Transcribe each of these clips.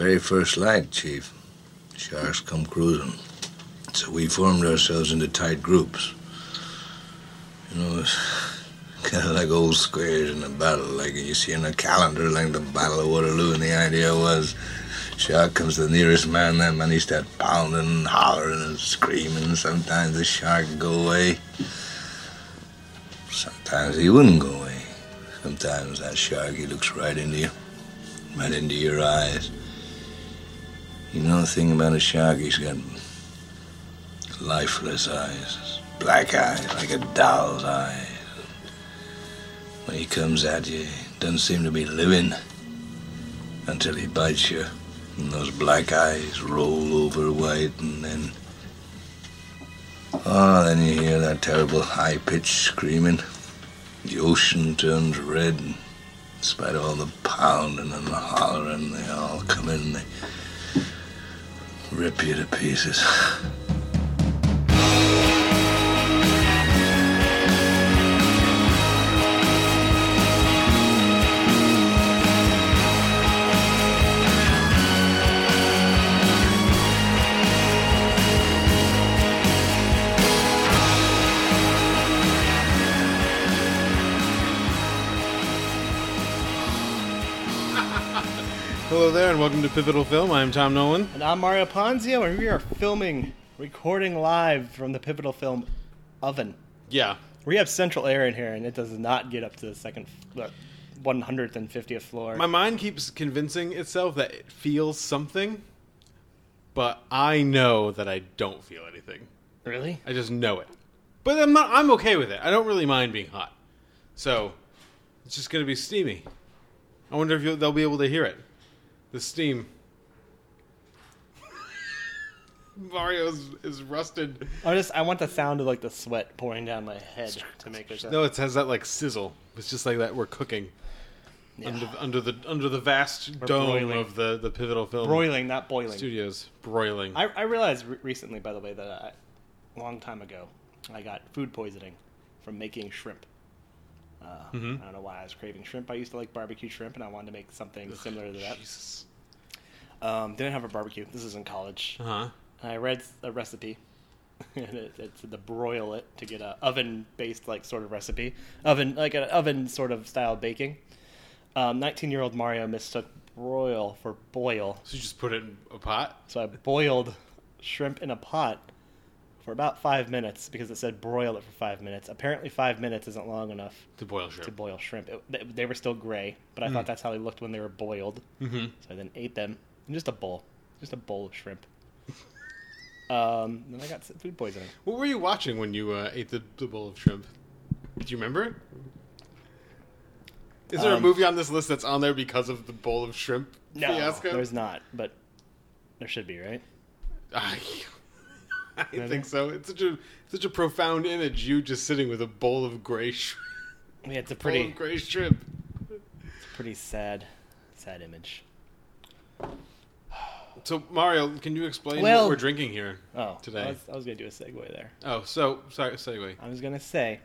Very first light, Chief. Sharks come cruising. So we formed ourselves into tight groups. You know, it's kind of like old squares in a battle, like you see in a calendar, like the Battle of Waterloo. And the idea was, shark comes the nearest man, that man he start pounding and hollering and screaming. Sometimes the shark go away. Sometimes he wouldn't go away. Sometimes that shark he looks right into you, right into your eyes. You know the thing about a shark, he's got lifeless eyes, black eyes like a doll's eyes. When he comes at you, he doesn't seem to be living until he bites you. And those black eyes roll over white, and then. Oh, then you hear that terrible high pitched screaming. The ocean turns red. In spite of all the pounding and the hollering, they all come in and they rip you to pieces. Hello there, and welcome to Pivotal Film. I'm Tom Nolan. And I'm Mario Ponzio, and we are filming, recording live from the Pivotal Film oven. Yeah, We have central air in here, and it does not get up to the second, uh, 150th floor. my mind keeps convincing itself that it feels something, but I know that I don't feel anything. really? I just know it. But I'm not. I'm okay with it. I don't really mind being hot. So it's just gonna be steamy. I wonder if you'll, they'll be able to hear it. The steam. Mario is, rusted. I just I want the sound of like the sweat pouring down my head to make it. No, it has that like sizzle. It's just like that we're cooking under under the under the vast dome broiling. of the the pivotal film broiling, not boiling. studios. Broiling. I, I realized re- recently, by the way, that I, a long time ago, I got food poisoning from making shrimp. Uh, Mm-hmm. I don't know why I was craving shrimp. I used to like barbecue shrimp, and I wanted to make something similar to that. Jesus. Um, didn't have a barbecue. This is in college. Uh huh. I read a recipe, and it, it said to broil it to get a oven based like sort of recipe, oven like an oven sort of style baking. Nineteen year old Mario mistook broil for boil, So you just put it in a pot. so I boiled shrimp in a pot for about five minutes because it said broil it for five minutes. Apparently, five minutes isn't long enough To boil shrimp. to boil shrimp. It, they, were still gray, but I thought that's how they looked when they were boiled. Mm-hmm. So I then ate them in just a bowl, just a bowl of shrimp. um, then I got some food poisoning. What were you watching when you uh, ate the, the bowl of shrimp? Do you remember? Is there a Um, movie on this list that's on there because of the bowl of shrimp No, fiasco? there's not, but there should be, right? I, I think so. It's such a such a profound image. You just sitting with a bowl of gray shrimp. Yeah, it's a Bowl pretty, of gray shrimp. It's a pretty sad, sad image. So Mario, can you explain Well- what we're drinking here? Oh, Today. I was, I was gonna do a segue there. Oh, so sorry, segue. I was gonna say,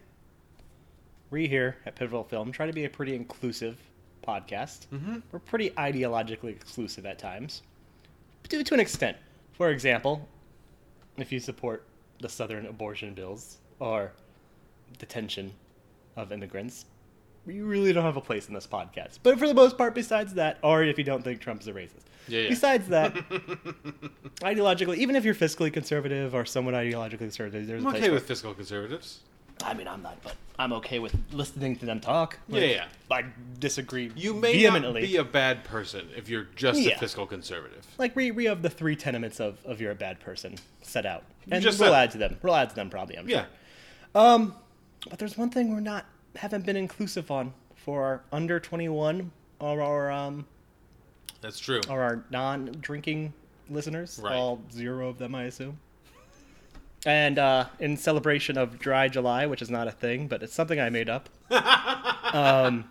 we here at Pivotal Film try to be a pretty inclusive podcast. Mm-hmm. We're pretty ideologically exclusive at times, to, to an extent. For example, if you support the Southern abortion bills or detention of immigrants, you really don't have a place in this podcast. But for the most part, besides that, or if you don't think Trump's a racist. Yeah, yeah. Besides that, ideologically, even if you're fiscally conservative or somewhat ideologically conservative, there's I'm a place okay with fiscal conservatives. I mean, I'm not, but I'm okay with listening to them talk. Yeah, yeah. I disagree You may vehemently. not be a bad person if you're just Yeah. a fiscal conservative. like we, we have the three tenements of, of you're a bad person set out, and just we'll add to them. We'll add to them probably. I'm Yeah. sure. Um, but there's one thing we're not haven't been inclusive on for our under 21 or our um That's true. or our non-drinking listeners. Right. All zero of them, I assume. And uh, in celebration of Dry July, which is not a thing, but it's something I made up. um,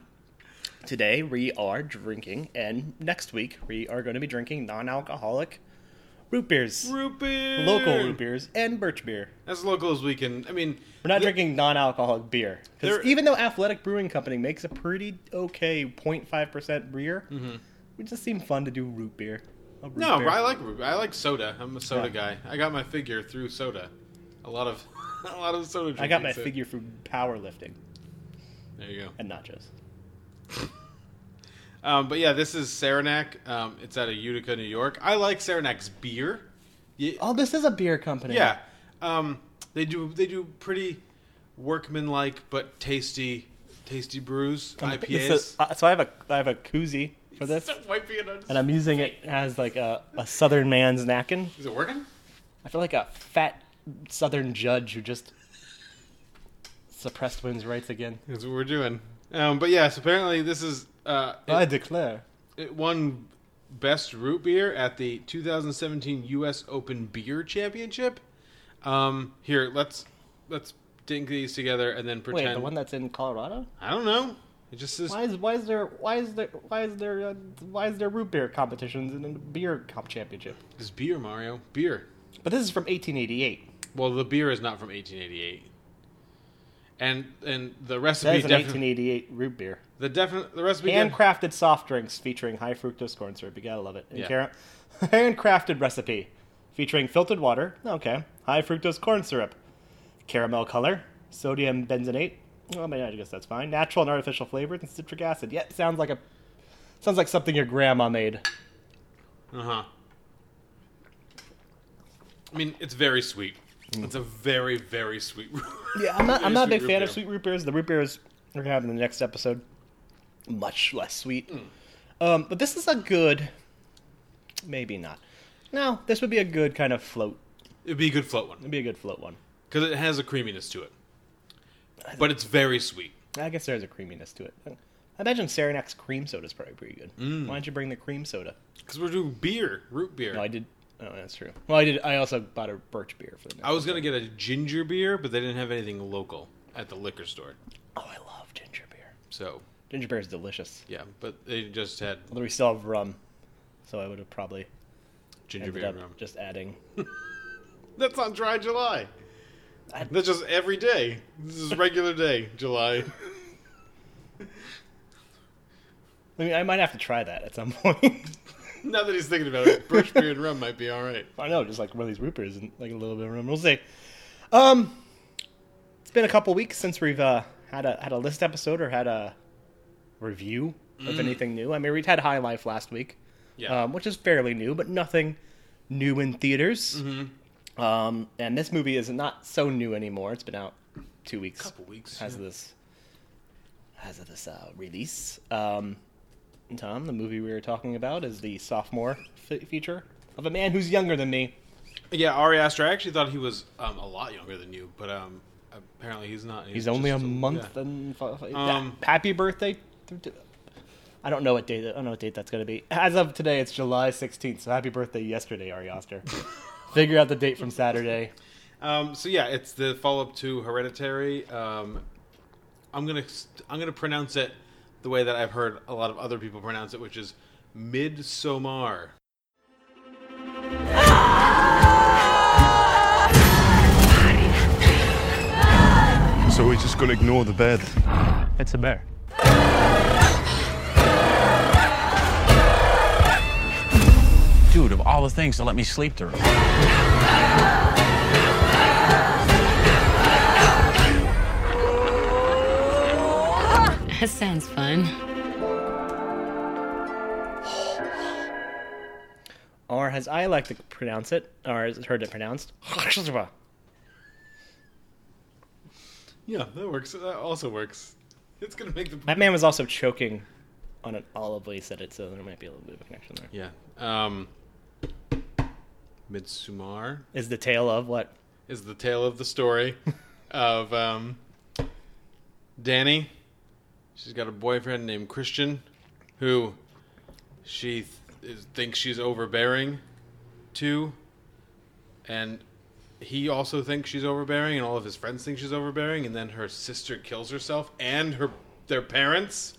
today we are drinking, and next week we are going to be drinking non-alcoholic root beers, Root beer. local root beers, and birch beer. As local as we can. I mean, We're not the- drinking non-alcoholic beer because even though Athletic Brewing Company makes a pretty okay 0.5 percent beer, Mm-hmm. it just seemed fun to do root beer root No, beer? I like I like soda. I'm a soda Yeah. guy. I got my figure through soda. A lot of a lot of soda. I got my so- figure for powerlifting There you go. and nachos. Um, but yeah, this is Saranac. Um, it's out of Utica, New York. I like Saranac's beer. Ye- Oh, this is a beer company. Yeah, um, they do they do pretty workmanlike but tasty tasty brews Um, IPAs. this is- uh, so I have a I have a koozie for this, That might and I'm using it as like a, a Southern man's napkin. Is it working? I feel like a fat Southern judge who just suppressed women's rights again. That's what we're doing. Um, but yes, apparently this is uh, it, I declare. it won best root beer at the 2017 U.S. Open Beer Championship. Um, here, let's let's dink these together and then pretend. Wait, the one that's in Colorado? I don't know. It just says Why is why is there why is there why is there uh, why is there root beer competitions in the beer comp championship? It's beer, Mario. Beer. But this is from 1888. Well, the beer is not from 1888. And and the recipe is an definitely 1888 root beer. the definite the recipe def- Handcrafted soft drinks featuring high fructose corn syrup. You gotta love it. And Yeah. cara- handcrafted recipe featuring filtered water. Okay. High fructose corn syrup. Caramel color. Sodium benzenate. Well, I mean, I guess that's fine. Natural and artificial flavors and citric acid. Yeah, sounds like a sounds like something your grandma made. Uh-huh. I mean, it's very sweet. It's a very very sweet. Root. Yeah, I'm not. I'm not a big fan beer. of sweet root beers. The root beers we're gonna have in the next episode, much less sweet. Um, but this is a good, maybe not. No, this would be a good kind of float. It'd be a good float one It'd be a good float one. because it has a creaminess to it, but it's very sweet. I guess there's a creaminess to it. I imagine Saranac's cream soda is probably pretty good. Mm. Why don't you bring the cream soda? Because we're doing beer, root beer. No, I did. Oh, that's true. Well, I did. I also bought a birch beer for the. Next I was gonna get a ginger beer, but they didn't have anything local at the liquor store. Oh, I love ginger beer. So Ginger beer is delicious. yeah, but they just had Although we still have rum, so I would have probably ginger ended beer up and rum. just adding. That's on dry July. I- That's just every day. This is regular day, July. I mean, I might have to try that at some point. now that he's thinking about it, birch beer and rum might be all right. I know, just like one of these root beers and like a little bit of rum. We'll see. Um, it's been a couple weeks since we've uh, had a had a list episode or had a review of anything new. I mean, we'd had High Life last week, Yeah. um, which is fairly new, but nothing new in theaters. Um, and this movie is not so new anymore. It's been out two weeks. couple weeks. Has yeah. this has this uh, release. Um, Tom, the movie we were talking about is the sophomore fe- feature of a man who's younger than me. Yeah, Ari Aster. I actually thought he was um, a lot younger than you, but um, apparently he's not. He's only a month yeah. and f- f- Um, happy birthday. I don't know what date. I don't know what date that's going to be. As of today, it's July sixteenth. So happy birthday yesterday, Ari Aster. Figure out the date from Saturday. Um, so yeah, it's the follow-up to Hereditary. Um, I'm gonna I'm gonna pronounce it the way that I've heard a lot of other people pronounce it, which is Midsommar. So we're just gonna ignore the bed. It's a bear. Dude, of all the things to let me sleep through. That sounds fun. Or as I like to pronounce it, or as heard it pronounced, Yeah, that works. That also works. It's gonna make the that man was also choking on an olive when he said it, so there might be a little bit of a connection there. yeah. Um, Midsommar Is the tale of what? is the tale of the story of um, Danny. She's got a boyfriend named Christian, who she th- is, thinks she's overbearing to, and he also thinks she's overbearing, and all of his friends think she's overbearing. And then her sister kills herself, and her their parents,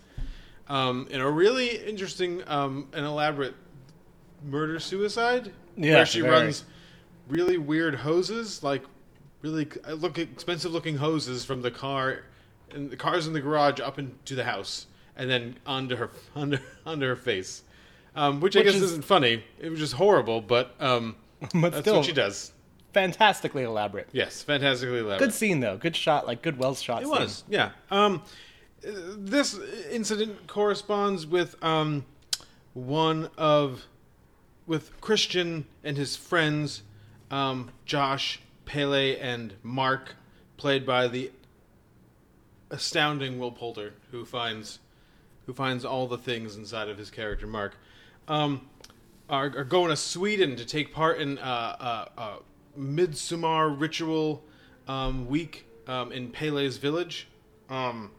um, in a really interesting um, and elaborate murder suicide, Yeah, where she very. runs really weird hoses, like really uh, look expensive looking hoses from the car and the cars in the garage up into the house and then onto her under under her face. um, which I guess is- not funny. It was just horrible, but um, but that's still what she does. fantastically elaborate. Yes, fantastically elaborate. Good scene though. Good shot, like good well shot. It scene. was, yeah. Um, this incident corresponds with um, one of with Christian and his friends, um, Josh, Pelle, and Mark, played by the astounding Will Poulter, who finds who finds all the things inside of his character Mark. Um, are, are going to Sweden to take part in uh, uh, uh, Midsummer ritual um, week um, in Pelle's village. Um,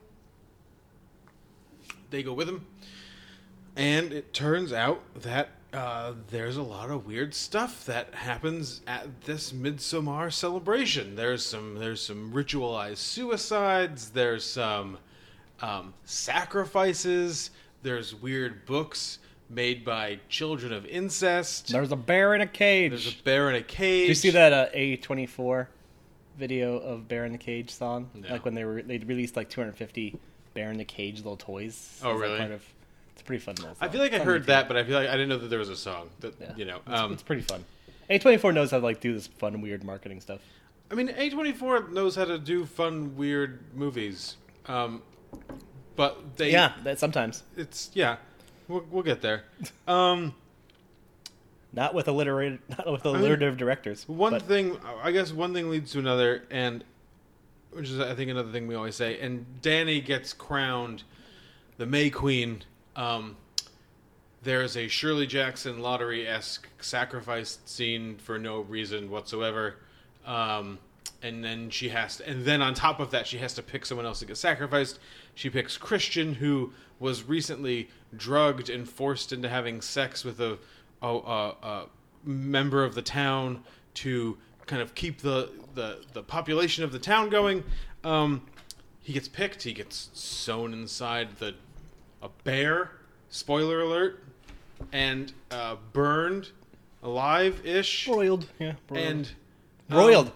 they go with him, and it turns out that uh, there's a lot of weird stuff that happens at this Midsummer celebration. There's some there's some ritualized suicides. There's some um, sacrifices. There's weird books made by children of incest. There's a bear in a cage. There's a bear in a cage. Did you see that uh, A24 video of Bear in the Cage song? No. Like when they were they released like 250 Bear in the Cage little toys. Oh, really? part of- pretty fun little. I feel like I It's heard that, but I feel like I didn't know that there was a song that Yeah. you know. It's, Um, it's pretty fun. A24 knows how to like do this fun, weird marketing stuff. I mean, A24 knows how to do fun, weird movies. Um, but they, Yeah, that sometimes it's yeah, we'll, we'll get there. Um, not with alliterated, not with mean, alliterative directors. one but thing, I guess, one thing leads to another, and which is, I think, another thing we always say. And Danny gets crowned the May Queen. Um, there's a Shirley Jackson lottery esque sacrifice scene for no reason whatsoever. Um, and then she has to, and then on top of that, she has to pick someone else to get sacrificed. She picks Christian, who was recently drugged and forced into having sex with a, a, a, a member of the town to kind of keep the, the, the population of the town going. Um, he gets picked. He gets sewn inside the a bear. Spoiler alert, and uh, burned alive ish. broiled, yeah, broiled. And broiled, um,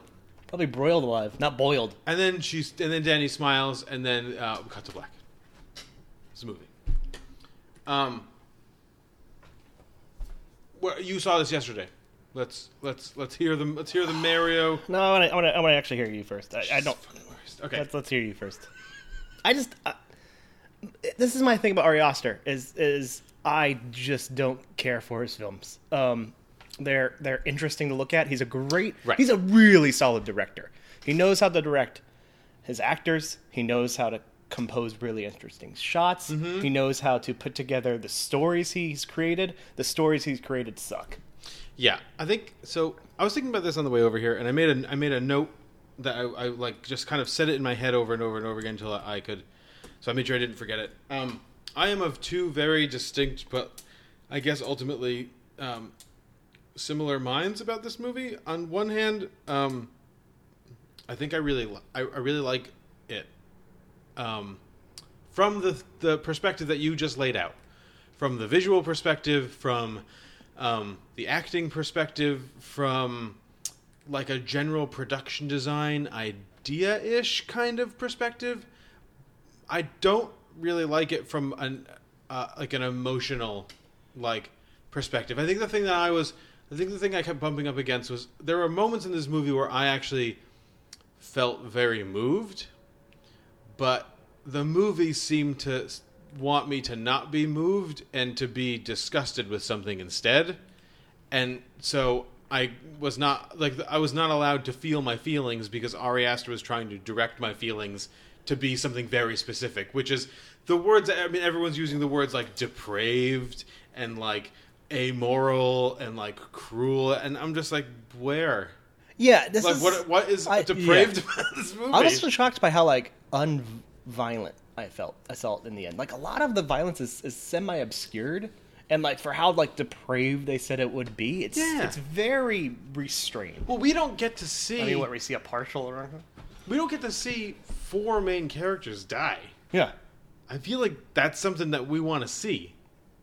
probably broiled alive, not boiled. and then she's and then Danny smiles, and then uh, we cut to black. It's a movie. Um, well, you saw this yesterday. Let's let's let's hear the let's hear the Mario. No, I want to. I want to. I want to actually hear you first. I, I don't. Okay, Let's let's hear you first. I just. Uh, this is my thing about Ari Aster is is I just don't care for his films. Um, they're they're interesting to look at. He's a great. Right. He's a really solid director. He knows how to direct his actors. He knows how to compose really interesting shots. He knows how to put together the stories he's created. The stories he's created suck. Yeah, I think so. I was thinking about this on the way over here, and I made a I made a note that I, I like just kind of said it in my head over and over and over again until I, I could. So I made sure I didn't forget it. Um, I am of two very distinct, but I guess ultimately um, similar minds about this movie. On one hand, um, I think I really li- I, I really like it um, from the the perspective that you just laid out, from the visual perspective, from um, the acting perspective, from like a general production design idea ish kind of perspective. I don't really like it from an uh, like an emotional like perspective. I think the thing that I was I think the thing I kept bumping up against was there were moments in this movie where I actually felt very moved, but the movie seemed to want me to not be moved and to be disgusted with something instead. And so I was not like I was not allowed to feel my feelings because Ari Aster was trying to direct my feelings to be something very specific, which is the words. I mean, everyone's using the words like depraved and like amoral and like cruel, and I'm just like, where? Yeah, this Like, is what? What is I- depraved yeah. about this movie? I was so shocked by how like unviolent I felt. I felt in the end. Like a lot of the violence is, is semi obscured, and like for how like depraved they said it would be, it's Yeah. it's very restrained. well, we don't get to see. I mean, what we see a partial or we don't get to see four main characters die. yeah. I feel like that's something that we want to see.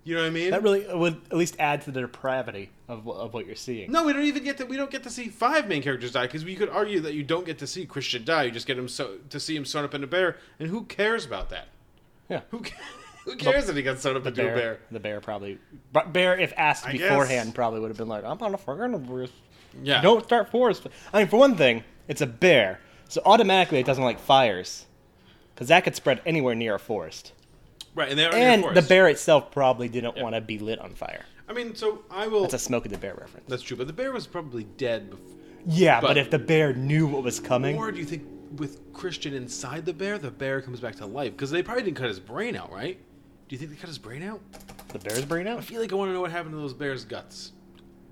You know what I mean? That really would at least add to the depravity of of what you're seeing. no, we don't even get to. We don't get to see five main characters die because we could argue that you don't get to see Christian die. You just get him so to see him sewn up in a bear, and who cares about that? Yeah. Who? Who cares if he got sewn up The into bear, a bear? the bear probably, bear if asked I guess. beforehand probably would have been like, "I'm on a forest. Yeah. Don't start forest." I mean, for one thing, it's a bear, so automatically it doesn't like fires, because that could spread anywhere near a forest. Right, and they are And the bear itself probably didn't want to be lit on fire. I mean, so I will. That's a smoke of the Bear reference. That's true, but the bear was probably dead before. Yeah, but, But- if the bear knew what was coming, Or do you think with Christian inside the bear, the bear comes back to life? Because they probably didn't cut his brain out, right? Do you think they cut his brain out? the bear's brain out? I feel like I want to know what happened to those bears' guts.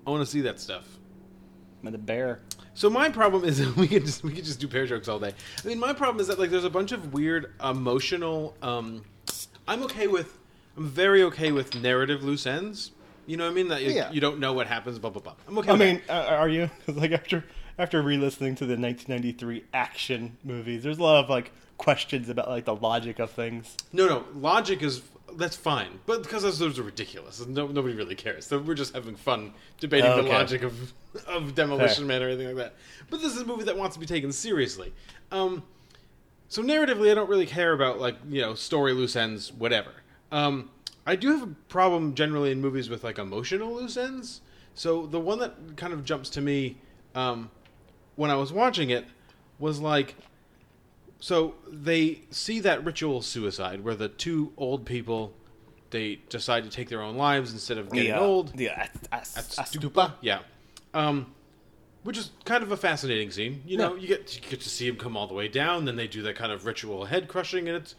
I want to see that stuff. and the bear. So my problem is we could just we could just do bear jokes all day. I mean, my problem is that like there's a bunch of weird emotional. Um, I'm okay with. I'm very okay with narrative loose ends. You know what I mean? That you, Yeah. you don't know what happens. Blah blah blah. I'm okay. I with mean, uh, are you? like after after re-listening to the 1993 action movies, there's a lot of like questions about like the logic of things. no, no. Logic is that's fine, but because those, those are ridiculous, no, nobody really cares. So we're just having fun debating the Okay. logic of of Demolition Fair. Man or anything like that. But this is a movie that wants to be taken seriously. Um, so narratively, I don't really care about like you know story loose ends, whatever. Um, I do have a problem generally in movies with like emotional loose ends. So the one that kind of jumps to me um, when I was watching it was like, so they see that ritual suicide where the two old people they decide to take their own lives instead of getting the, uh, old. The uh, as- as- Stupa. Yeah. Um, which is kind of a fascinating scene. You know, Yeah. you get you get to see him come all the way down, then they do that kind of ritual head crushing, and it's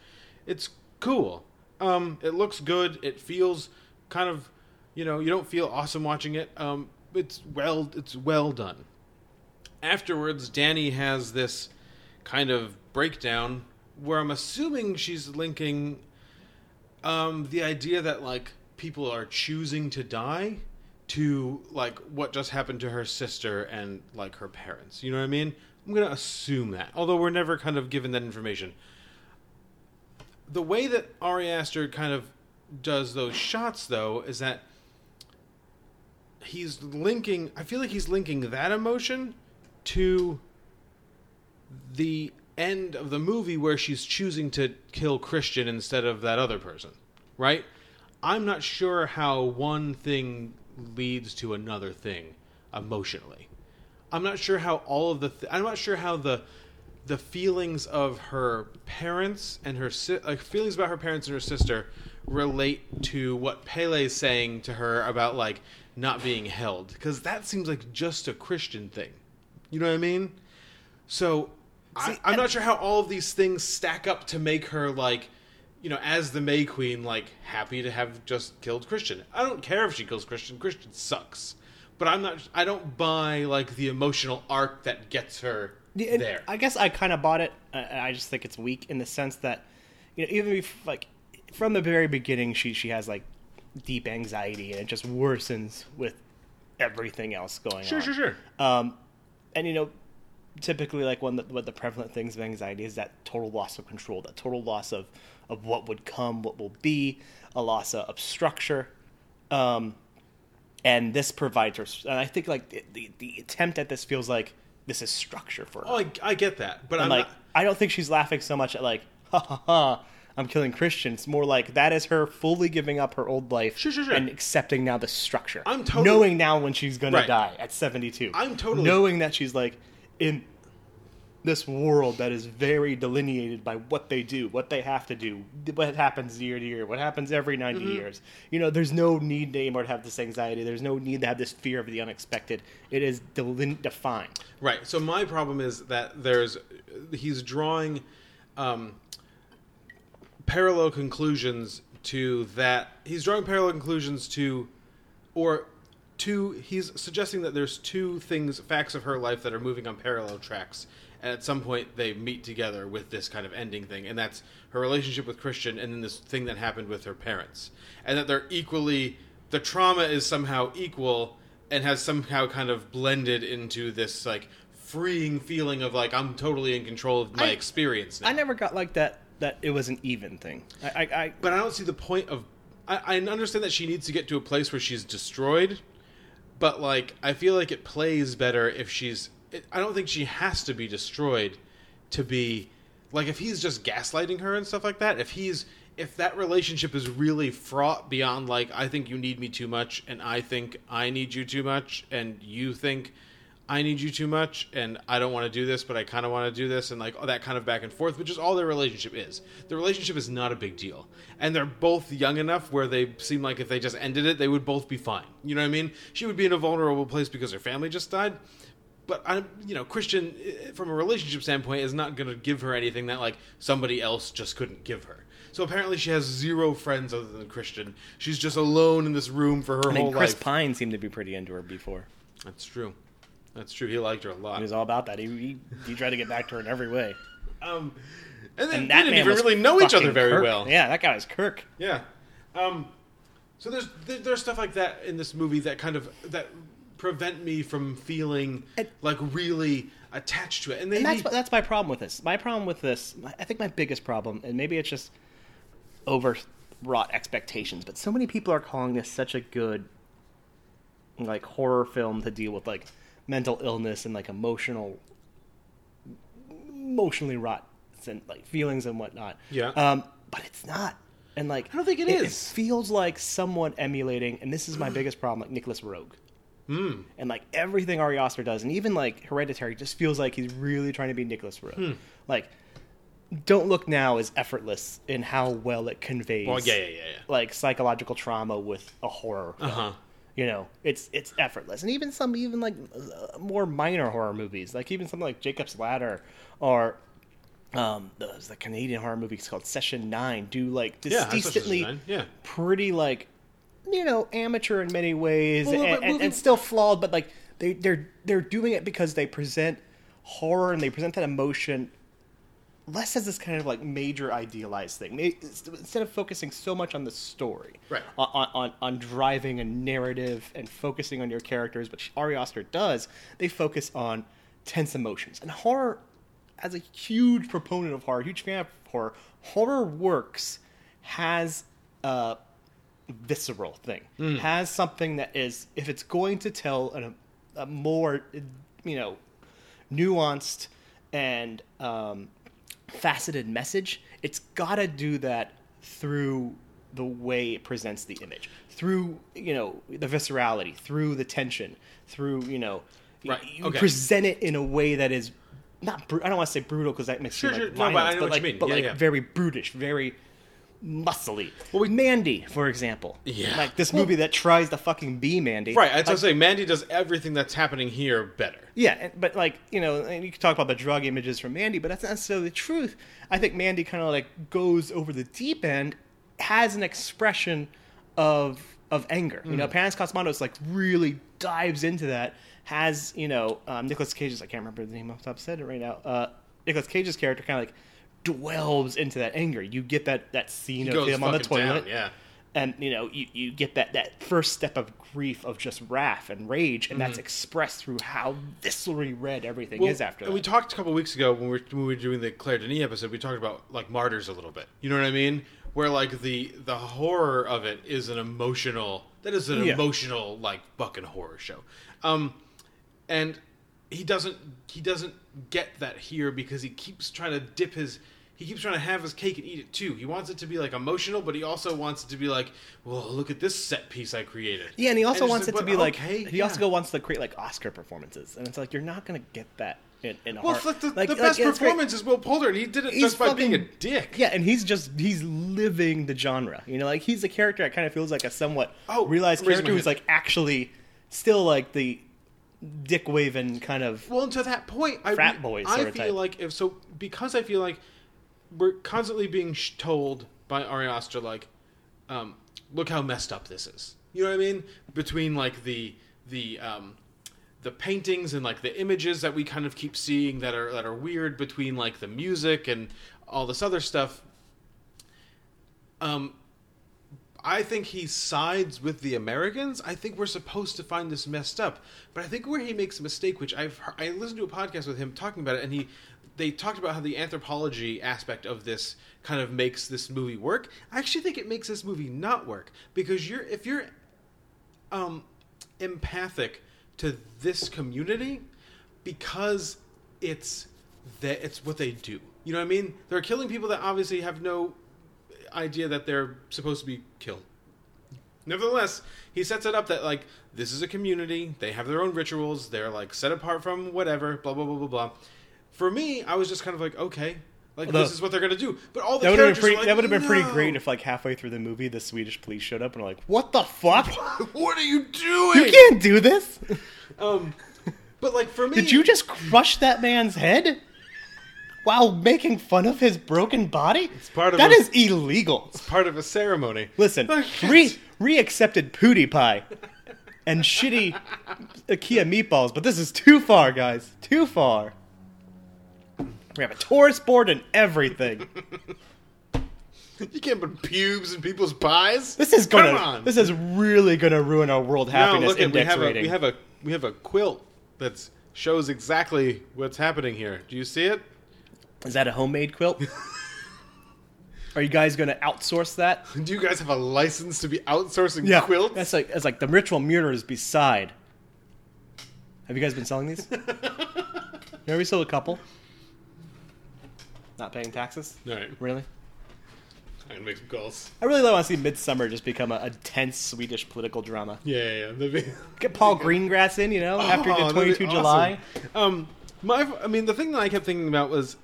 it's cool. Um, it looks good. It feels kind of, you know, you don't feel awesome watching it. Um, it's well it's well done. Afterwards, Danny has this kind of breakdown where I'm assuming she's linking um, the idea that like people are choosing to die to like what just happened to her sister and like her parents. You know what I mean? I'm gonna assume that, although we're never kind of given that information. The way that Ari Aster kind of does those shots, though, is that he's linking. I feel like he's linking that emotion to the end of the movie where she's choosing to kill Christian instead of that other person, right? I'm not sure how one thing leads to another thing emotionally. I'm not sure how all of the th- I'm not sure how the the feelings of her parents and her si- like feelings about her parents and her sister relate to what Pelle is saying to her about like not being held because that seems like just a Christian thing. You know what I mean? So I, I'm not sure how all of these things stack up to make her like, you know, as the May Queen, like happy to have just killed Christian. I don't care if she kills Christian. Christian sucks, but I'm not. I don't buy like the emotional arc that gets her Yeah, there. I guess I kind of bought it. uh, I just think it's weak in the sense that, you know, even if, like from the very beginning, she she has like deep anxiety, and it just worsens with everything else going sure, on. Sure, sure, sure. Um, and you know, typically, like one of the, what the prevalent things of anxiety is that total loss of control, that total loss of of what would come, what will be, a loss of, of structure. Um, and this provides her. And I think like the, the, the attempt at this feels like this is structure for her. Oh, I, I get that, but and I'm like not, I don't think she's laughing so much at like ha ha ha. I'm killing Christians. More like that is her fully giving up her old life Sure, sure, sure. and accepting now the structure. I'm totally- knowing now when she's gonna Right. die at 72. I'm totally- knowing that she's like in this world that is very delineated by what they do, what they have to do, what happens year to year, what happens every 90 Mm-hmm. years. You know, there's no need anymore to have this anxiety. There's no need to have this fear of the unexpected. It is delin- defined. Right. So my problem is that there's he's drawing um, parallel conclusions to that. He's drawing parallel conclusions to, or two. He's suggesting that there's two things, facts of her life that are moving on parallel tracks, and at some point they meet together with this kind of ending thing, and that's her relationship with Christian, and then this thing that happened with her parents, and that they're equally. The trauma is somehow equal and has somehow kind of blended into this like freeing feeling of like I'm totally in control of my I- experience now. I never got like that. That it was an even thing. I, I, I but I don't see the point of. I, I understand that she needs to get to a place where she's destroyed, but like I feel like it plays better if she's. I don't think she has to be destroyed to be like if he's just gaslighting her and stuff like that. If he's if that relationship is really fraught beyond like I think you need me too much and I think I need you too much and you think I need you too much and I don't want to do this but I kind of want to do this and like that kind of back and forth which is all their relationship is. The relationship is not a big deal. And they're both young enough where they seem like if they just ended it they would both be fine. You know what I mean? She would be in a vulnerable place because her family just died. But I, you know, Christian, eh, from a relationship standpoint, is not going to give her anything that like somebody else just couldn't give her. So apparently, she has zero friends other than Christian. She's just alone in this room for her I mean, whole Chris life. Pine seemed to be pretty into her before. That's true. That's true. He liked her a lot. He was all about that. He, he, he tried to get back to her in every way. Um, and then And they didn't man even really know each other very Kirk. well. Yeah, that guy was Kirk. Yeah. Um, so there's there's stuff like that in this movie that kind of that prevent me from feeling And- like really attached to it. And, maybe, And that's what- that's my problem with this. My problem with this, I think my biggest problem, and maybe it's just overwrought expectations, but so many people are calling this such a good like horror film to deal with like mental illness and like emotional emotionally rot and like feelings and whatnot. Yeah. Um, but it's not. And like I don't think it it is. feels like someone emulating, and this is my biggest problem, like Nicolas Roeg. Hmm. And like everything Ari Aster does, and even like Hereditary, just feels like he's really trying to be Nicolas Roeg. Hmm. Like, Don't Look Now is effortless in how well it conveys. Well, yeah, yeah, yeah, yeah. Like psychological trauma with a horror. Uh huh. You know, it's it's effortless, and even some even like uh, more minor horror movies, like even something like Jacob's Ladder or um the, the Canadian horror movie called Session Nine, do like Yeah, saw Session decently yeah. pretty like you know amateur in many ways Well, and, and, and still flawed, but like they they're they're doing it because they present horror and they present that emotion less as this kind of like major idealized thing. Instead of focusing so much on the story, Right. On, on on driving a narrative and focusing on your characters, which Ari Aster does, they focus on tense emotions. And horror, as a huge proponent of horror, huge fan of horror, horror works has a visceral thing. Has something that is, if it's going to tell an, a more, you know, nuanced and um, faceted message, it's got to do that through the way it presents the image, through you know the viscerality, through the tension, through you know, Right, you okay. present it in a way that is not. Bru- I don't want to say brutal because that makes Sure, like sure. No, but I violence, know but what you like, mean. but Yeah, like yeah. very brutish, very muscly. Well, we- Mandy, for example, Yeah. like this Well- movie that tries to fucking be Mandy, Right. That's what I'm Like, saying. Mandy does everything that's happening here better. yeah, but like you know, and you can talk about the drug images from Mandy, but that's not necessarily the truth. I think Mandy kind of like goes over the deep end, has an expression of of anger. You Hmm. know, Panos Cosmatos like really dives into that. Has you know um, Nicolas Cage's I can't remember the name off the top of my head right now. Uh, Nicolas Cage's character kind of like dwells into that anger. You get that that scene He of him on the fucking down, toilet, yeah. and you know you, you get that that first step of grief of just wrath and rage and that's expressed through how viscerally red everything Mm-hmm. Well, is after and that we talked a couple weeks ago when we, were, when we were doing the Claire Denis episode. We talked about like martyrs a little bit. You know what I mean? Where like the the horror of it is an emotional. That is an Yeah. emotional like fucking horror show. Um, and he doesn't he doesn't get that here because he keeps trying to dip his. He keeps trying to have his cake and eat it too. He wants it to be like emotional, but he also wants it to be like, well, look at this set piece I created. yeah and he also it's wants it to be like okay, he yeah. also wants to create like oscar performances and it's like you're not gonna get that in, in Well, like the, like- the best performance is Will Poulter, and he did it He's just by being a dick. Yeah, and he's just he's living the genre. You know, like he's a character that kind of feels like a somewhat Oh, realized character who's like actually still like the dick waving kind of Well, and to that point, I, Frat boy I feel type. like if so because I feel like we're constantly being sh- told by Ari Aster like, um, look how messed up this is. You know what I mean? Between like the the um, the paintings and like the images that we kind of keep seeing that are that are weird between like the music and all this other stuff. Um, I think he sides with the Americans. I think we're supposed to find this messed up, but I think where he makes a mistake, which I've heard, I listened to a podcast with him talking about it, and he they talked about how the anthropology aspect of this kind of makes this movie work. I actually think it makes this movie not work because you're if you're um, empathic to this community because it's that it's what they do. You know what I mean? They're killing people that obviously have no idea that they're supposed to be killed. Nevertheless, he sets it up that like this is a community. They have their own rituals. They're like set apart from whatever. Blah blah blah blah blah. For me, I was just kind of like, okay, like Although- this is what they're gonna do. But all the That would have been characters pretty. like, that would have been pretty great if, like, halfway through the movie, the Swedish police showed up and were like, "What the fuck? what are you doing? You can't do this! Um, but like for me, Did you just crush that man's head while making fun of his broken body? It's part of that a- is illegal. It's part of a ceremony? Listen, re re accepted PewDiePie and shitty IKEA meatballs, but this is too far, guys. Too far. We have a tourist board and everything. You can't put pubes in people's pies. This is gonna. on. This is really gonna ruin our world No, happiness look at we index have rating. a we have a we have a quilt that shows exactly what's happening here. Do you see it? Is that a homemade quilt? Are you guys gonna outsource that? Do you guys have a license to be outsourcing Yeah, quilts? That's like that's like the ritual murders beside. Have you guys been selling these? you we sold a couple? Not paying taxes? All right, Really? I'm gonna make some calls. I really want to see Midsummer just become a, a tense Swedish political drama. Yeah, yeah, yeah. Be- Get Paul Greengrass in, you know, after Oh, he did that'd be 22 July. Um, my, I mean, the thing that I kept thinking about was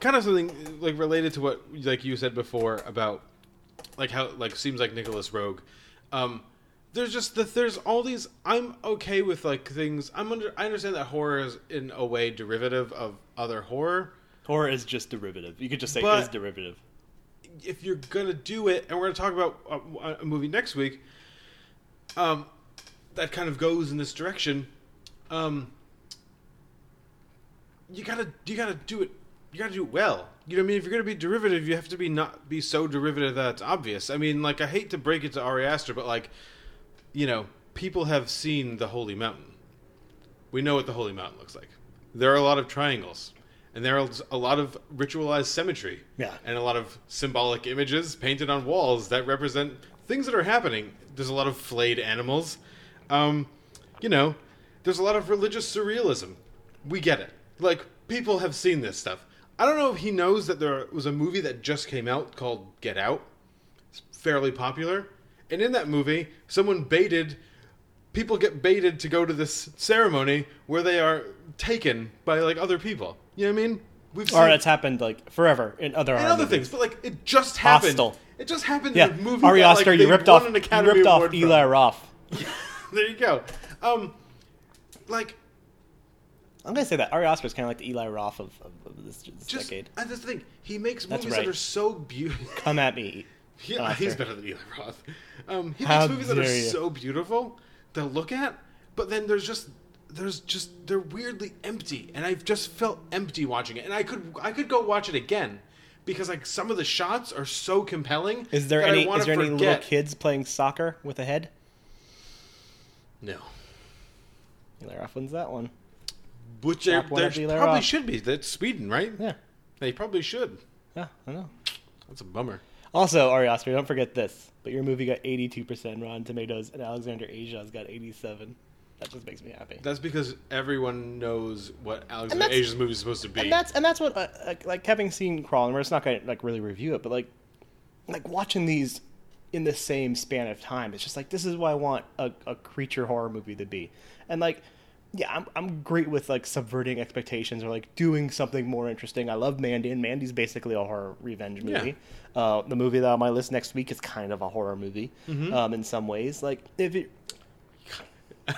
kind of something like related to what like you said before about like how like seems like Nicolas Roeg. Um, there's just that there's all these. I'm okay with like things. I'm under. I understand that horror is in a way derivative of other horror. Horror is just derivative. You could just say But- is derivative. if you're gonna do it, and we're gonna talk about a, a movie next week, um, that kind of goes in this direction. Um, you gotta you gotta do it. You gotta do it well. You know what I mean? If you're gonna be derivative, you have to be not be so derivative that it's obvious. I mean, like I hate to break it to Ari Aster, but like, you know, people have seen the Holy Mountain. We know what the Holy Mountain looks like. There are a lot of triangles, and there are a lot of ritualized symmetry Yeah. and a lot of symbolic images painted on walls that represent things that are happening. There's a lot of flayed animals. Um, you know, there's a lot of religious surrealism. We get it. Like, people have seen this stuff. I don't know if he knows that there was a movie that just came out called Get Out. It's fairly popular. And in that movie, someone baited people get baited to go to this ceremony where they are taken by like other people. You know what I mean? We've Or that's happened like forever in other and other movies. things, but like it just happened. Hostel. It just happened Yeah, in a movie. Ari Aster, like, you ripped off you ripped off Award Eli. Roth. There you go. Um, like I'm gonna say that Ari Aster is kind of like the Eli Roth of, of, of this, this just decade. that's the thing. He makes That's movies right. that are so beautiful. Come at me. Yeah, he's better than Eli Roth. Um, he How makes movies that are you. so beautiful to look at, but then there's just there's just they're weirdly empty, and I've just felt empty watching it. And I could I could go watch it again because like some of the shots are so compelling. Is there any is there any little kids playing soccer with a head? No. Eli Roth wins that one. Which there, there probably Roth. should be. That's Sweden, right? Yeah, They probably should. yeah, I know. That's a bummer. Also, Ari Aster, don't forget this. But your movie got 82% Rotten Tomatoes, and Alexander Aja's got 87. That just makes me happy. That's because everyone knows what Alexander Aja's movie is supposed to be. and that's and that's what uh, like, like having seen Crawl, and we're just not gonna like really review it, but like like watching these in the same span of time, it's just like this is what I want a, a creature horror movie to be, and like yeah, I'm I'm great with like subverting expectations or like doing something more interesting. I love Mandy, and Mandy's basically a horror revenge movie. Uh, the movie that on my list next week is kind of a horror movie um, in some ways. Like if it.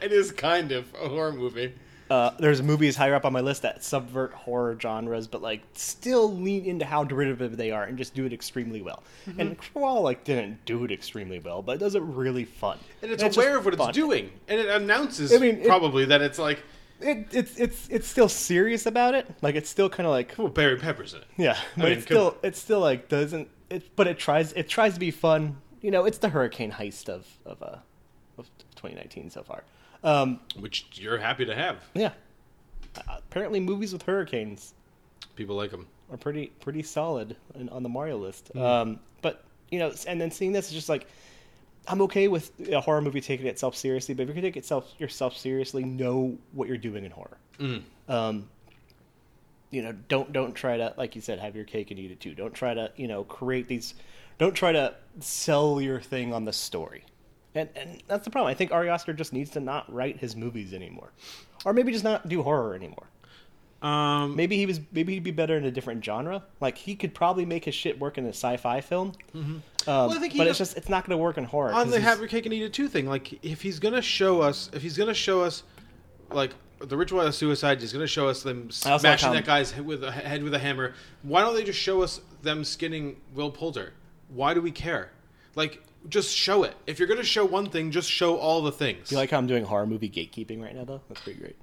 It is kind of a horror movie. Uh, there's movies higher up on my list that subvert horror genres, but like still lean into how derivative they are and just do it extremely well. Mm-hmm. And Crawl like didn't do it extremely well, but it does it really fun. And it's just aware of what fun. it's doing. And it announces I mean, it- probably that it's like, It, it's it's it's still serious about it. Like it's still kind of like well, Barry Pepper's in it. yeah, but mean, it's still it's still like doesn't it? But it tries it tries to be fun. You know, it's the hurricane heist of of uh of 2019 so far. Um, Which you're happy to have. yeah, uh, apparently movies with hurricanes People like them. are pretty pretty solid in, on the Mario list. Hmm. Um, but you know, and then seeing this is just like I'm okay with a horror movie taking itself seriously, but if you're gonna take itself yourself seriously, know what you're doing in horror. Hmm. Um, you know, don't don't try to like you said, have your cake and eat it too. Don't try to you know create these. Don't try to sell your thing on the story. And and that's the problem. I think Ari Aster just needs to not write his movies anymore, or maybe just not do horror anymore. Um, Maybe he was maybe he'd be better in a different genre. Like he could probably make his shit work in a sci-fi film. Um, I think but it's just it's not going to work in horror. On the have your cake and eat it too thing. Like if he's gonna show us, if he's gonna show us, like the ritual of suicide, he's gonna show us them I also like smashing that guy's head with a head with a hammer. Why don't they just show us them skinning Will Poulter? Why do we care? Like just show it. If you're gonna show one thing, just show all the things. You like how I'm doing horror movie gatekeeping right now, though? That's pretty great.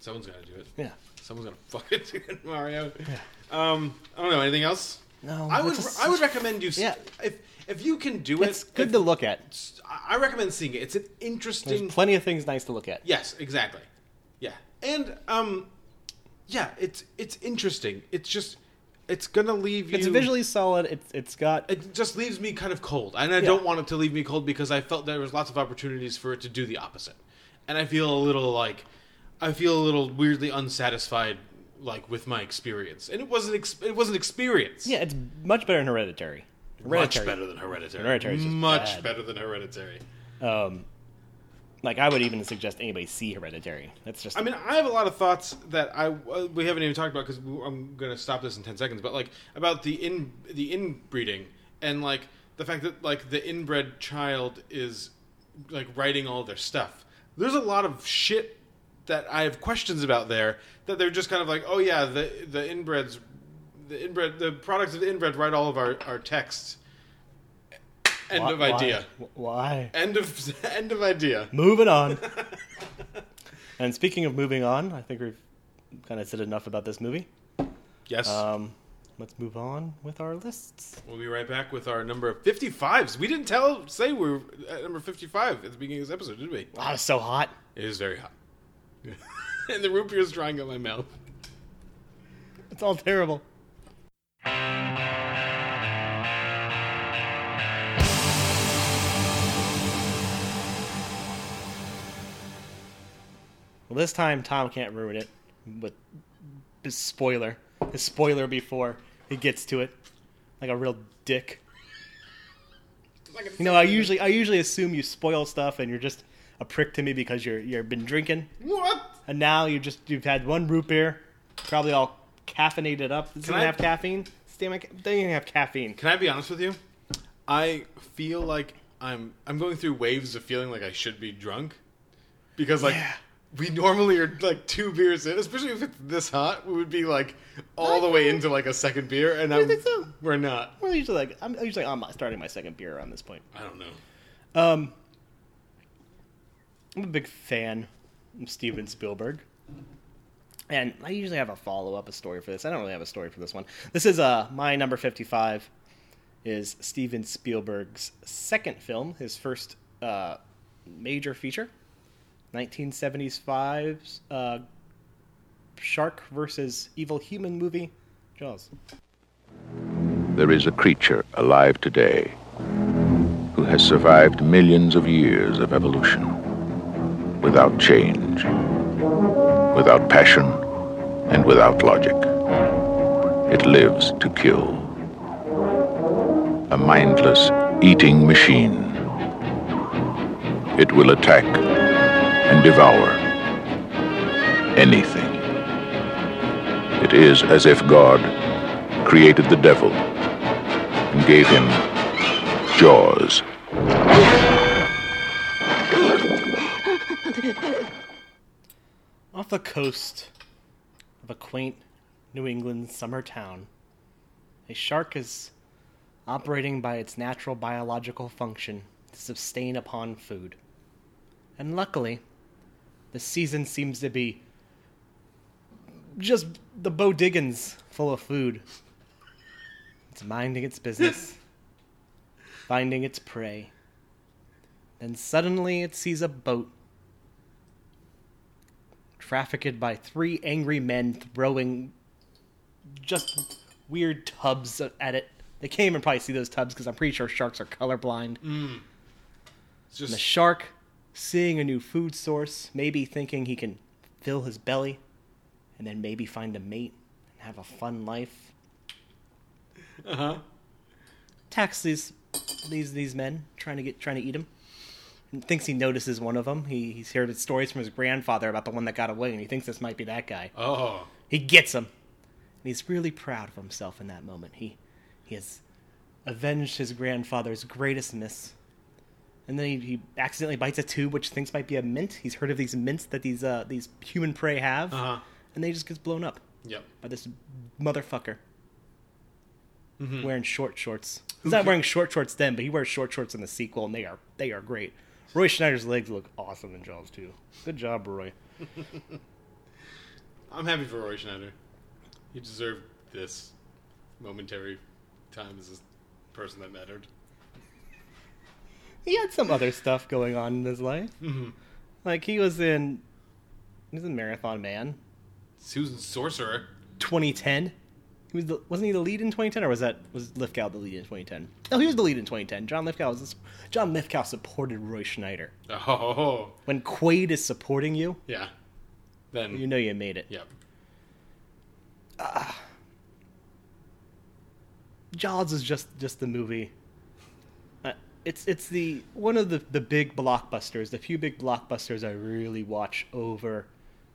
Someone's gotta do it. Yeah. Someone's gonna fucking do it, Mario. Yeah. Um, I don't know anything else. No, I would. just- I would recommend you. Yeah. If if you can do It's it, it's good if- to look at. I I recommend seeing it. It's an There's interesting. plenty of things nice to look at. Yes, exactly. Yeah, and um, yeah, it's it's interesting. It's just it's gonna leave you. It's visually solid. It's it's got It just leaves me kind of cold, and I don't want it to leave me cold because I felt there was lots of opportunities for it to do the opposite, and I feel a little like I feel a little weirdly unsatisfied, like with my experience, and it wasn't ex- it wasn't experience. yeah. It's much better than Hereditary. much better than Hereditary. Hereditary much bad. better than Hereditary. Um, like I would even suggest anybody see Hereditary. That's just I mean, I have a lot of thoughts that I uh, we haven't even talked about because I'm going to stop this in ten seconds. But like about the in the inbreeding and like the fact that like the inbred child is like writing all their stuff. There's a lot of shit that I have questions about there that they're just kind of like, oh yeah, the the inbreds, the inbred, the products of the inbred write all of our our texts. End Why- of idea. Why? End of end of idea. Moving on. and speaking of moving on, I think we've kind of said enough about this movie. Yes. Um, let's move on with our lists. We'll be right back with our number of 55s. We didn't tell say we were at number 55 at the beginning of this episode, did we? Wow, it's so hot. It is very hot. and the root beer is drying out my mouth. It's all terrible. Well, this time Tom can't ruin it with his spoiler. His spoiler before he gets to it, like a real dick. You know, I usually I usually assume you spoil stuff and you're just a prick to me because you're you've been drinking What? and now you just you've had one root beer, probably all caffeinated up. Does it I- have caffeine? Damn it, doesn't even have caffeine. Can I be honest with you? I feel like I'm I'm going through waves of feeling like I should be drunk because like Yeah. We normally are like two beers in, especially if it's this hot. We would be like all the way into like a second beer, and I'm, think so? we're not. We're usually like I'm usually my, starting my second beer around this point. I don't know. Um, I'm a big fan of Steven Spielberg. And I usually have a follow up, a story for this. I don't really have a story for this one. This is uh my number fifty five is Steven Spielberg's second film, his first uh, major feature, 1975's uh, Shark versus Evil Human movie, Jaws. There is a creature alive today who has survived millions of years of evolution without change, without passion, and without logic. It lives to kill. A mindless eating machine. It will attack and devour anything. It is as if God created the devil and gave him jaws. Off the coast of a quaint New England summer town, a shark is operating by its natural biological function to sustain upon food. And luckily, the season seems to be just the Bo Diggins full of food. It's minding its business, finding its prey. Then suddenly it sees a boat trafficked by three angry men throwing just weird tubs at it. They can't even probably see those tubs because I'm pretty sure sharks are colorblind. Mm. It's And the shark, seeing a new food source, maybe thinking he can fill his belly and then maybe find a mate and have a fun life. Uh huh. Attacks these these these men trying to get trying to eat him. And thinks he notices one of them. He, he's heard stories from his grandfather about the one that got away, and he thinks this might be that guy. Oh. He gets him. And he's really proud of himself in that moment. He he has avenged his grandfather's greatest miss. And then he, he accidentally bites a tube which thinks might be a mint. He's heard of these mints that these uh, these human prey have. Uh huh. And then he just gets blown up Yep. by this motherfucker. Wearing short shorts. He's not wearing short shorts then, but he wears short shorts in the sequel, and they are they are great. Roy Schneider's legs look awesome in Jaws too. Good job, Roy. I'm happy for Roy Schneider. He deserved this momentary time as a person that mattered. He had some other stuff going on in his life. Mhm. Like he was in he was in Marathon Man, Susan Sorcerer. 2010. He was the, wasn't he the lead in 2010, or was that was Lithgow the lead in 2010? No, he was the lead in 2010. John Lithgow was John Lithgow supported Roy Schneider. Oh, When Quaid is supporting you, yeah. Then you know you made it. Yep. Jaws is just just the movie. It's it's the one of the the big blockbusters, the few big blockbusters I really watch over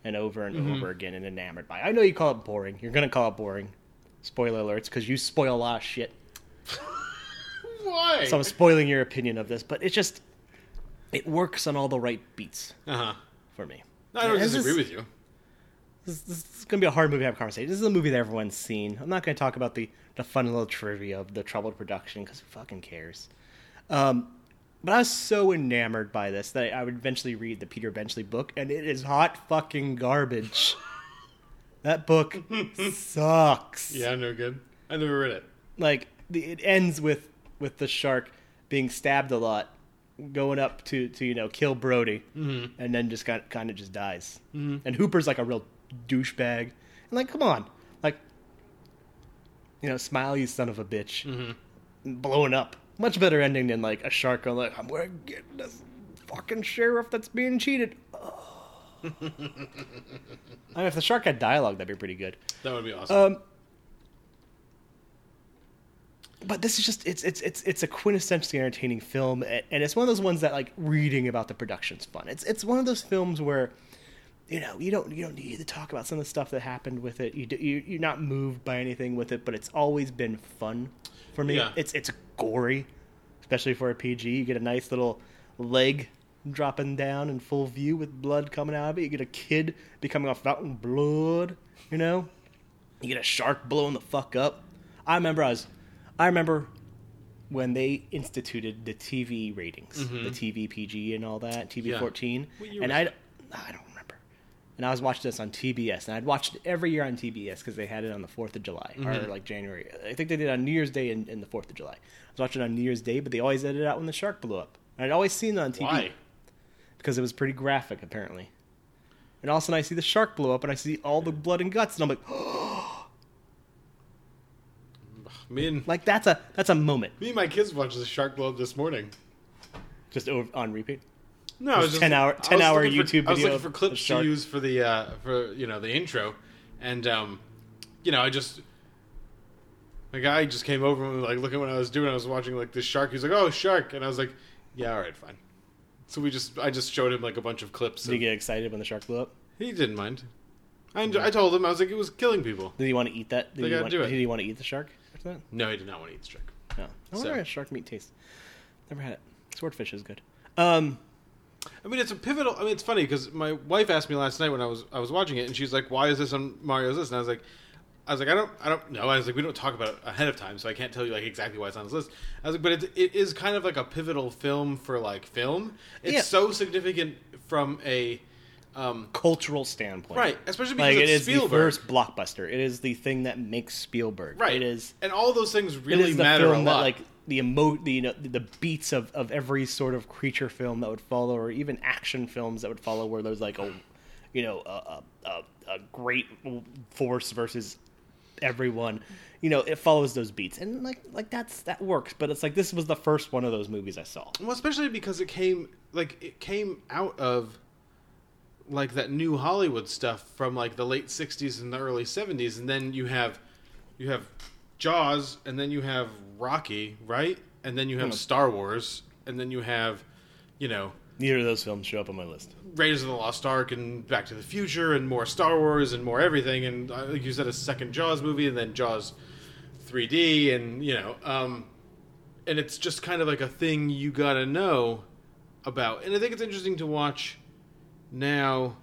and over and Mm-hmm. over again and enamored by. I know you call it boring. You're gonna call it boring. Spoiler alerts, because you spoil a lot of shit. Why? So I'm spoiling your opinion of this, but it just it works on all the right beats Uh huh. for me. No, I don't And disagree is- with you. This, this is going to be a hard movie to have a conversation. This is a movie that everyone's seen. I'm not going to talk about the, the fun little trivia of the troubled production because who fucking cares? Um, but I was so enamored by this that I would eventually read the Peter Benchley book, and it is hot fucking garbage. that book sucks. Yeah, no good. I never read it. Like the, it ends with with the shark being stabbed a lot, going up to to you know kill Brody, and then just got kind of just dies. Mm-hmm. And Hooper's like a real douchebag. And like, come on, like you know, smile you son of a bitch, blowing up. Much better ending than like a shark going like, I'm gonna get this fucking sheriff that's being cheated. I mean, if the shark had dialogue, that'd be pretty good. That would be awesome. Um, but this is just it's it's it's it's a quintessentially entertaining film, and it's one of those ones that like reading about the production's fun. It's it's one of those films where you know you don't you don't need to talk about some of the stuff that happened with it. You, do- you you're not moved by anything with it, but it's always been fun for me. Yeah. It's it's gory, especially for a PG. You get a nice little leg dropping down in full view with blood coming out of it. You get a kid becoming a fountain of blood. You know, you get a shark blowing the fuck up. I remember I was, I remember when they instituted the TV ratings, the TV PG and all that, TV Mm-hmm. Yeah. fourteen, and I, I don't. And I was watching this on TBS, and I'd watched it every year on TBS because they had it on the Fourth of July Mm-hmm. or like January. I think they did it on New Year's Day and, and the Fourth of July. I was watching it on New Year's Day, but they always edited it out when the shark blew up. And I'd always seen it on TV Why? because it was pretty graphic, apparently. And all of a sudden, I see the shark blow up, and I see all the blood and guts, and I'm like, Me and like that's a that's a moment me and my kids watched the shark blow up this morning. just over on repeat. No, I was just 10 hour- 10 hour looking for- YouTube I was looking for clips the to use for the uh, for you know the intro, and um, you know I just a guy just came over and like looking what I was doing. I was watching like this shark. He's like, "Oh, shark," and I was like, "Yeah, all right, fine." So we just I just showed him like a bunch of clips. Did he get excited when the shark blew up? he didn't mind. I, enjo- I told him I was like it was killing people. Did he want to eat that? Did They he want, do it. Did he want to eat the shark after that? No, he did not want to eat the shark. No. I wonder So- how shark meat tastes. Never had it. Swordfish is good. Um, I mean, it's a pivotal. I mean, it's funny because my wife asked me last night when I was I was watching it, and she's like, "Why is this on Mario's list?" And I was like, "I was like, I don't, I don't know." I was like, "We don't talk about it ahead of time, so I can't tell you like exactly why it's on this list." I was like, "But it, it is kind of like a pivotal film for like film. It's Yeah. so significant from a um, cultural standpoint, right, especially because Like it it's is Spielberg, the first blockbuster. It is the thing that makes Spielberg. right? It is. and all those things really is the matter a film that lot. like the emo the you know the beats of, of every sort of creature film that would follow, or even action films that would follow, where there's like a you know a a, a, great force versus everyone. You know, it follows those beats, and like like that's that works. But it's like this was the first one of those movies I saw. Well, especially because it came like it came out of like that new Hollywood stuff from like the late '60s and the early '70s, and then you have you have Jaws, and then you have Rocky, right? And then you have Star Wars, and then you have you know Neither of those films show up on my list. Raiders of the Lost Ark and Back to the Future and more Star Wars and more everything and uh, like you said a second Jaws movie and then Jaws 3D and you know um, and it's just kind of like a thing you gotta know about and I think it's interesting to watch now.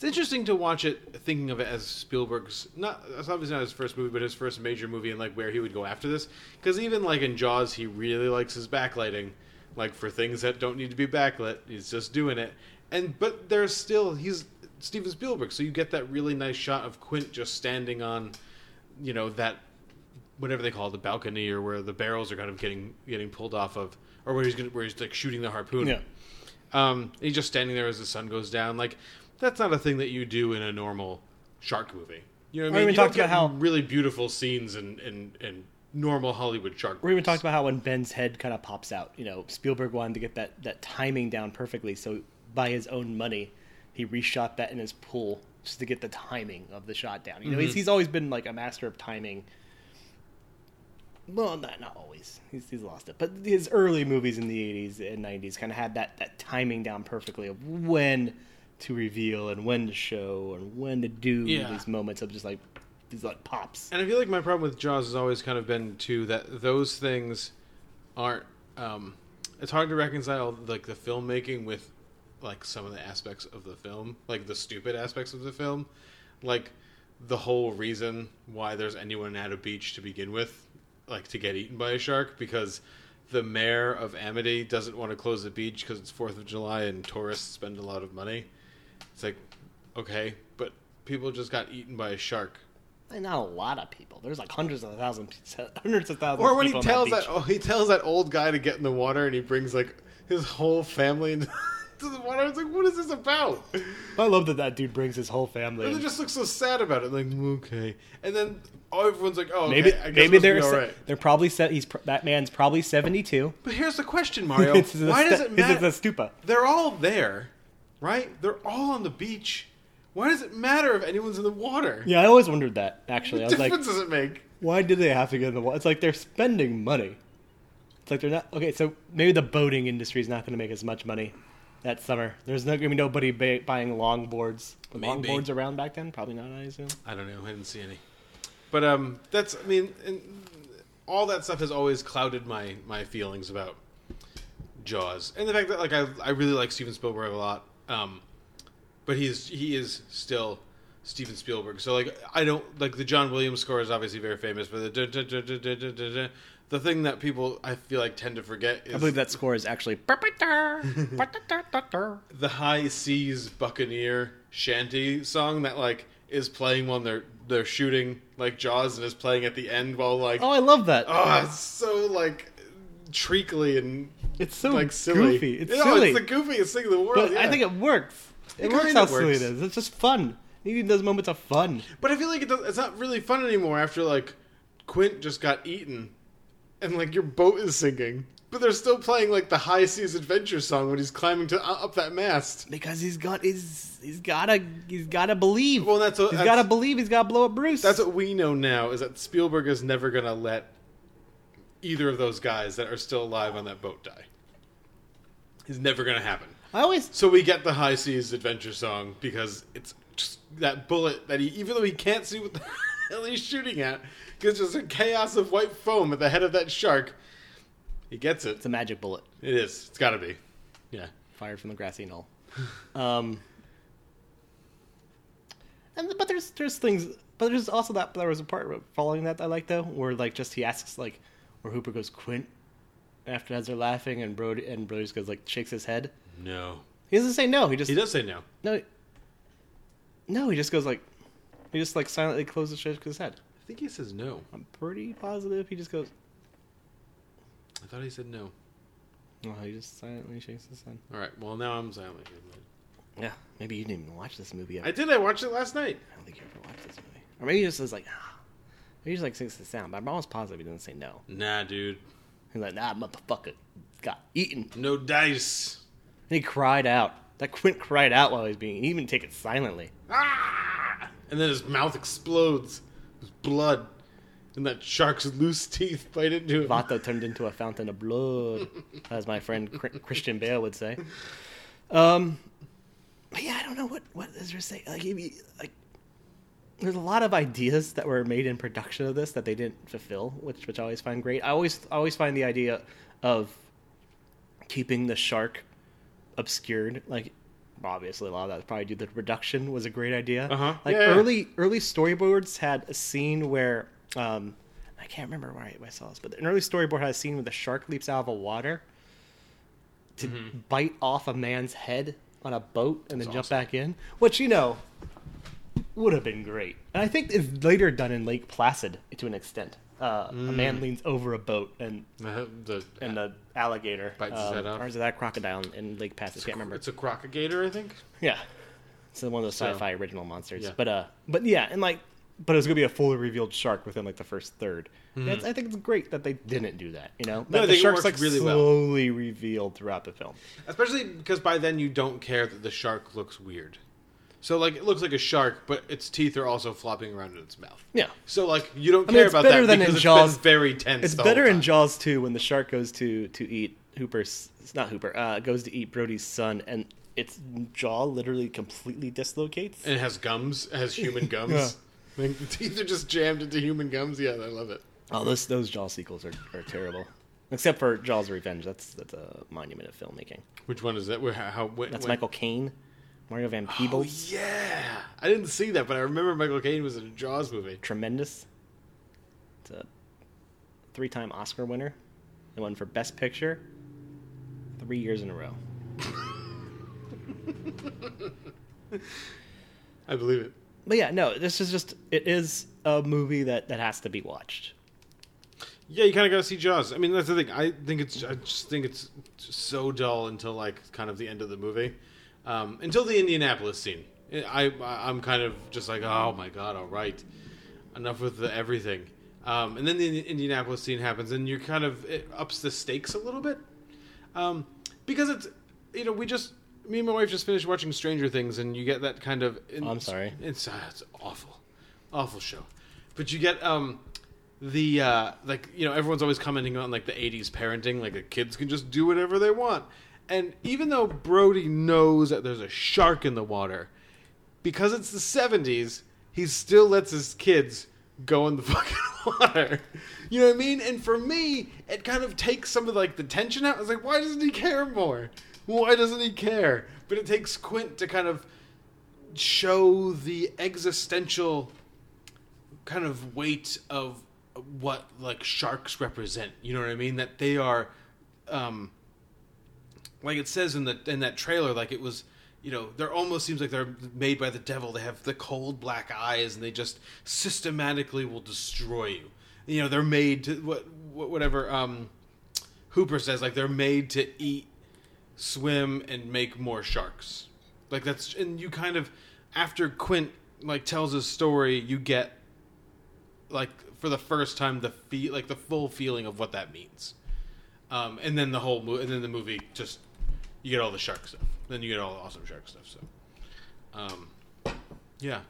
It's interesting to watch it thinking of it as Spielberg's not it's obviously not his first movie but his first major movie and like where he would go after this because even like in Jaws he really likes his backlighting like for things that don't need to be backlit he's just doing it and but there's still he's Steven Spielberg so you get that really nice shot of Quint just standing on you know that whatever they call it, the balcony or where the barrels are kind of getting getting pulled off of or where he's gonna, where he's like shooting the harpoon Yeah. um, he's just standing there as the sun goes down. Like that's not a thing that you do in a normal shark movie. You know what I mean? even You talked about how- really beautiful scenes and in, in normal Hollywood shark. We even talked about how when Ben's head kind of pops out, you know, Spielberg wanted to get that, that timing down perfectly. So by his own money, he reshot that in his pool just to get the timing of the shot down. You know, he's, mm-hmm. he's always been like a master of timing. Well, not, not always. He's, he's lost it. But his early movies in the 80s and 90s kind of had that, that timing down perfectly of when to reveal and when to show and when to do Yeah. these moments of just like these like pops. And I feel like my problem with Jaws has always kind of been too that those things aren't. Um, it's hard to reconcile like the filmmaking with like some of the aspects of the film, like the stupid aspects of the film, like the whole reason why there's anyone at a beach to begin with, like to get eaten by a shark, because the mayor of Amity doesn't want to close the beach because it's Fourth of July and tourists spend a lot of money. It's like, okay, but people just got eaten by a shark. And not a lot of people. There's like hundreds of thousands, hundreds of thousands. Or when he tells that, beach. oh, he tells that old guy to get in the water, and he brings like his whole family into the water. I was like, what is this about? I love that that dude brings his whole family. And in. they just look so sad about it. Like, okay, and then oh, everyone's like, oh, okay, maybe I guess maybe it must be they're se- right. they're probably set. He's pr- that man's probably seventy two. But here's the question, Mario: It's Why does it it's matter? the stupa. They're all there, right? They're all on the beach. Why does it matter if anyone's in the water? Yeah, I always wondered that. Actually, I What was like, difference does it make? why do they have to get in the water? It's like they're spending money. It's like they're not okay. So maybe the boating industry is not going to make as much money that summer. There's not going to be nobody ba- buying longboards. Were Maybe. Longboards around back then? Probably not. I assume. I don't know. I didn't see any. But um, that's I mean, and all that stuff has always clouded my my feelings about Jaws, and the fact that like I I really like Steven Spielberg a lot. Um, but he's he is still Steven Spielberg. So like I don't like the John Williams score is obviously very famous, but the da, da, da, the thing that people I feel like tend to forget is I believe that score is actually the high seas buccaneer shanty song that like is playing when they're they're shooting like Jaws and is playing at the end while like Oh I love that. Oh it's so like treacly and It's so like silly goofy. It's No, silly. it's the goofiest thing in the world but yeah. I think it works. It, It works how silly it is. It's just fun. Even those moments of fun. but I feel like it does, it's not really fun anymore after like Quint just got eaten and like your boat is sinking but they're still playing like the high seas adventure song when he's climbing to uh, up that mast Because he's got he's he's gotta he's gotta believe. Well, that's what- he's that's- gotta believe. He's gotta blow up Bruce. That's what we know now is that Spielberg is never going to let either of those guys that are still alive on that boat die. It's never going to happen. I always So we get the high seas adventure song because it's just that bullet that he, even though he can't see what the hell he's shooting at, because just a chaos of white foam at the head of that shark. He gets it. it's a magic bullet It is. It's got to be. Yeah. fired from the grassy knoll. Um, and but there's there's things, but there's also that there was a part following that I like though, where like just he asks like, where Hooper goes Quint, after as they're laughing and Brody and Brody just goes like shakes his head. No. He doesn't say no. He just He does say no. no. No, he just goes like, he just like silently closes his head. I think he says no. I'm pretty positive he just goes. I thought he said no. No, he just silently shakes his head. All right. Well, now I'm silent. Yeah, maybe you didn't even watch this movie. Yet. I did. I watched it last night. I don't think you ever watched this movie. Or maybe he just was like, ah. He just like sings the sound, but I'm almost positive he doesn't say no. Nah, dude. He's like, nah, motherfucker, got eaten. No dice. And he cried out. That Quint cried out while he was being. He even take it silently. and then his mouth explodes. There's blood. And that shark's loose teeth bite into him. Vato turned into a fountain of blood, as my friend Christian Bale would say. Um, but yeah, I don't know what what is there to say. Like, maybe, like, there's a lot of ideas that were made in production of this that they didn't fulfill, which which I always find great. I always always find the idea of keeping the shark obscured, like. Obviously, a lot of that probably due to the production was a great idea. Uh-huh. Like Yeah, yeah. early early storyboards had a scene where um, I can't remember where I, where I saw this, but an early storyboard had a scene where the shark leaps out of the water to Mm-hmm. bite off a man's head on a boat and then jump back in, which you know would have been great. And I think it's later done in Lake Placid to an extent. Uh, A Mm. man leans over a boat and Uh, the, and the alligator Bites his um, head off. or is it that crocodile in- Lake Placid? I can't remember. It's a crocagator, I think. Yeah, it's one of those sci-fi original monsters. Yeah. But uh, but yeah, and like, but it was gonna be a fully revealed shark within like the first 3rd That's- I think it's great that they didn't do that. You know. No, that the shark's like really well. slowly revealed throughout the film. Especially because by then you don't care that the shark looks weird. So like it looks like a shark, but its teeth are also flopping around in its mouth. Yeah. So like you don't I mean, care it's about better that than because in it's Jaws. been very tense. It's better in. Jaws too when the shark goes to to eat Hooper's. It's not Hooper. Uh, goes to eat Brody's son, and its jaw literally completely dislocates. And it has gums. It has human gums. Yeah. Like, the teeth are just jammed into human gums. Yeah, I love it. Oh, those those Jaws sequels are, are terrible. Except for Jaws Revenge. That's that's a monument of filmmaking. Which one is that? Where, how, That's when- Michael Caine, Mario Van oh, Peebles. Oh yeah, I didn't see that, but I remember Michael Caine was in a Jaws movie. Tremendous. It's a three-time Oscar winner. The one for Best Picture. Three years in a row. I believe it. But yeah, no, this is just it is a movie that that has to be watched. Yeah, you kind of got to see Jaws. I mean, that's the thing. I think it's. I just think it's so dull until like kind of the end of the movie, um, until the Indianapolis scene. I I'm kind of just like, oh my god, all right, enough with the everything. Um, and then the Indianapolis scene happens, and you're kind of it ups the stakes a little bit, um, because it's you know we just me and my wife just finished watching Stranger Things, and you get that kind of. I'm sorry. It's uh, it's awful, awful show, but you get um the uh like you know everyone's always commenting on like the 80s parenting like the kids can just do whatever they want and even though brody knows that there's a shark in the water because it's the 70s he still lets his kids go in the fucking water. You know what i mean? And for me it kind of takes some of like the tension out. I was like why doesn't he care more? Why doesn't he care? But it takes quint to kind of show the existential kind of weight of what like sharks represent. You know what I mean? That they are, um, like it says in the in that trailer, like it was. You know, they're almost seems like they're made by the devil. They have the cold black eyes, and they just systematically will destroy you. You know, they're made to what what- whatever um, Hooper says. Like they're made to eat, swim, and make more sharks. Like that's and you kind of after Quint like tells his story, you get like for the first time the feel like the full feeling of what that means. Um, and then the whole movie, and then the movie just you get all the shark stuff. Then you get all the awesome shark stuff. So, um, yeah,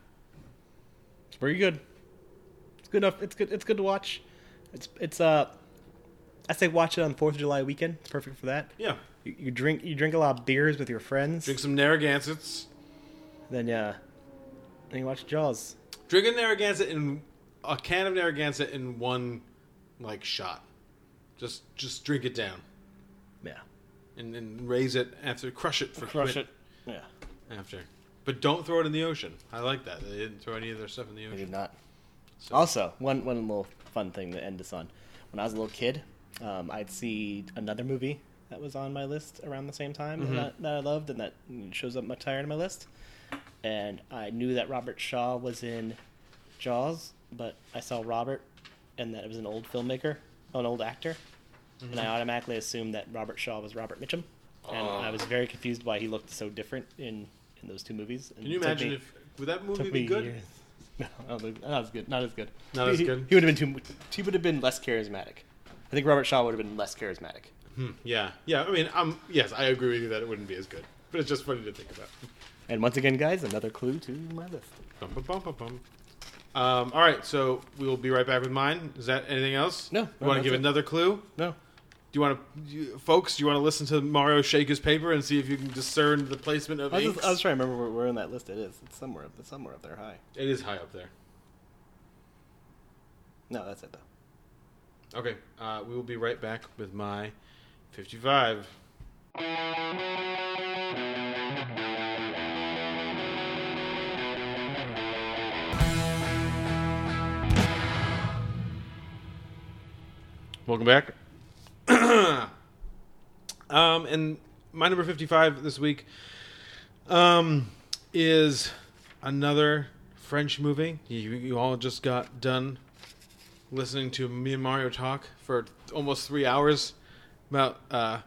It's very good. It's good enough. It's good. It's good to watch. It's it's uh, I say watch it on Fourth of July weekend. It's perfect for that. yeah. You, you drink you drink a lot of beers with your friends. Drink some Narragansetts. Then yeah, then you watch Jaws. Drink a Narragansett in a can of Narragansett in one like shot. Just just drink it down and, then raise it after crush it for crush Quint it. Yeah, after. But don't throw it in the ocean. I like that. They didn't throw any of their stuff in the I ocean. did not. Also, one one little fun thing to end this on. When I was a little kid, um, I'd see another movie that was on my list around the same time Mm-hmm. that, that I loved, and that shows up much higher on my list. And I knew that Robert Shaw was in Jaws, but I saw Robert, and that it was an old filmmaker, an old actor, and Mm-hmm. I automatically assumed that Robert Shaw was Robert Mitchum, and Oh. I was very confused why he looked so different in in those two movies. And Can you imagine me- if would that movie took be good? years. No, I don't as good. Not as good. Not as He- good? He would have been too. He would have been less charismatic. I think Robert Shaw would have been less charismatic. Yeah, yeah. I mean, um, yes, I agree with you that it wouldn't be as good. but it's just funny to think about. And once again, guys, another clue to my list. Bum, bum, bum, bum, bum. Um, all right, so we will be right back with mine. Is that anything else? No, You want to give it. another clue? No. Do you want to, folks? Do you want to listen to Mario shake his paper and see if you can discern the placement of I was, inks? just, I was trying to remember where, where in that list it is. It's somewhere, it's somewhere up there high. It is high up there. No, that's it though. Okay, uh, we will be right back with my fifty-five. Welcome back. um, and my number 55 this week um, is another French movie. You, you all just got done listening to me and Mario talk for almost three hours about uh,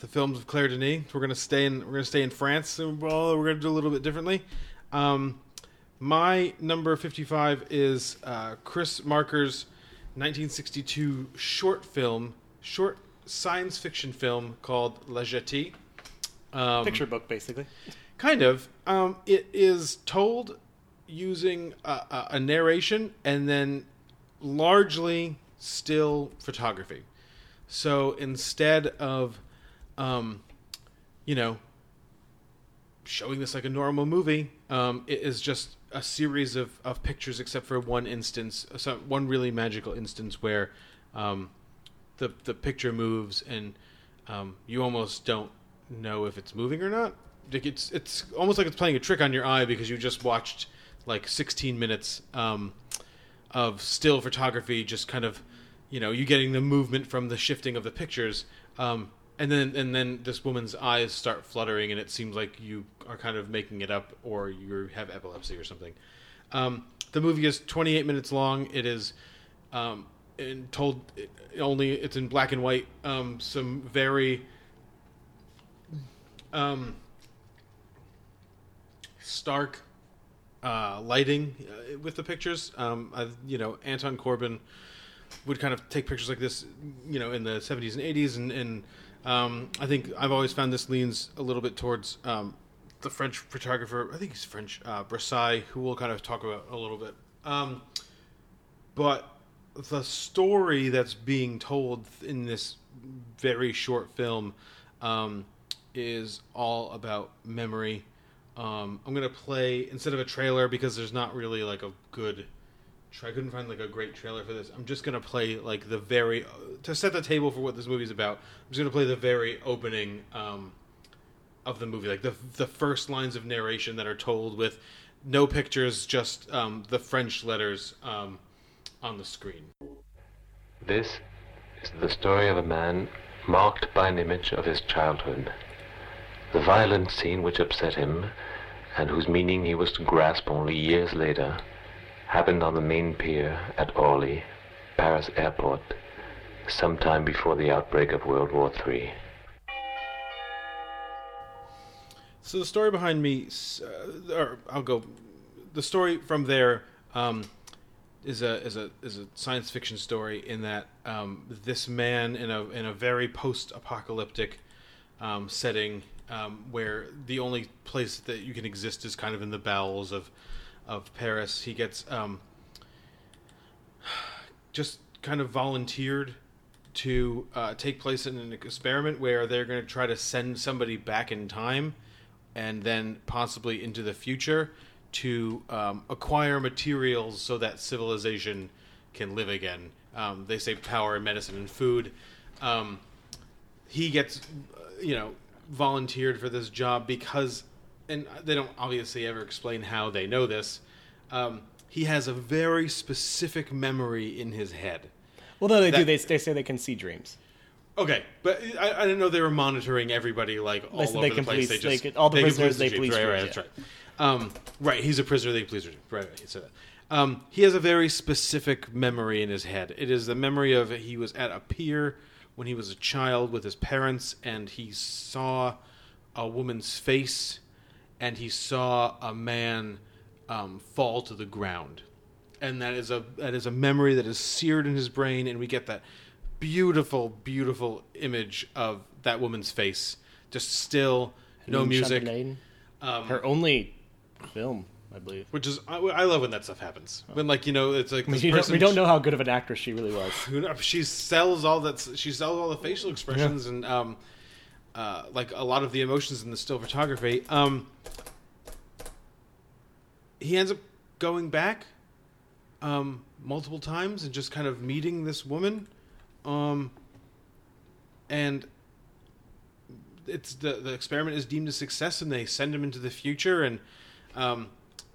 the films of Claire Denis. We're gonna stay in we're gonna stay in France. And well, we're gonna do a little bit differently. Um, my number fifty-five is uh, Chris Marker's 1962 short film, short science fiction film called La Jetée. Um, Picture book, basically. Kind of. Um, it is told using a, a, a narration and then largely still photography. So instead of, um, you know, showing this like a normal movie, um, it is just a series of, of pictures, except for one instance, one really magical instance where um, the the picture moves and um, you almost don't know if it's moving or not. Like it's it's almost like it's playing a trick on your eye because you just watched like 16 minutes um, of still photography, just kind of you know you getting the movement from the shifting of the pictures. Um, and then and then this woman's eyes start fluttering, and it seems like you are kind of making it up, or you have epilepsy or something. Um, the movie is 28 minutes long. It is um, and told only it's in black and white. Um, some very um, stark uh, lighting uh, with the pictures. Um, I, you know, Anton Corbijn would kind of take pictures like this, you know, in the 70s and 80s, and, and um, I think I've always found this leans a little bit towards um, the French photographer. I think he's French, uh, Brassai, who we'll kind of talk about a little bit. Um, but the story that's being told in this very short film um, is all about memory. Um, I'm gonna play instead of a trailer because there's not really like a good. I couldn't find like a great trailer for this. I'm just gonna play like the very to set the table for what this movie's about. I'm just gonna play the very opening um, of the movie, like the the first lines of narration that are told with no pictures, just um, the French letters um, on the screen. This is the story of a man marked by an image of his childhood. The violent scene which upset him, and whose meaning he was to grasp only years later, happened on the main pier at Orly, Paris airport, sometime before the outbreak of World War III. So the story behind me, uh, or I'll go. The story from there um, is a is a is a science fiction story in that um, this man in a in a very post apocalyptic um, setting um, where the only place that you can exist is kind of in the bowels of of Paris. He gets um, just kind of volunteered to uh, take place in an experiment where they're going to try to send somebody back in time and then possibly into the future to um, acquire materials so that civilization can live again. Um, they say power, and medicine, and food. Um, he gets, you know, volunteered for this job because, and they don't obviously ever explain how they know this. Um, he has a very specific memory in his head. Well, no, they do. They, they say they can see dreams. Okay, but I, I didn't know they were monitoring everybody like all They over the place. police- they just they can- all the prisoners, they the police Right, right, that's right. Um, right, he's a prisoner. They dreams. Right, right. He said that. Um, he has a very specific memory in his head. It is the memory of he was at a pier when he was a child with his parents, and he saw a woman's face, and he saw a man um, fall to the ground and that is a that is a memory that is seared in his brain and we get that beautiful beautiful image of that woman's face just still no music, um, Her only film, I believe. which is I, I love when that stuff happens. When like you know it's like I mean, this you don't, we don't know how good of an actress she really was. who kn- she sells all that she sells all the facial expressions and um uh like a lot of the emotions in the still photography um he ends up going back um multiple times and just kind of meeting this woman um and it's the the experiment is deemed a success and they send him into the future and um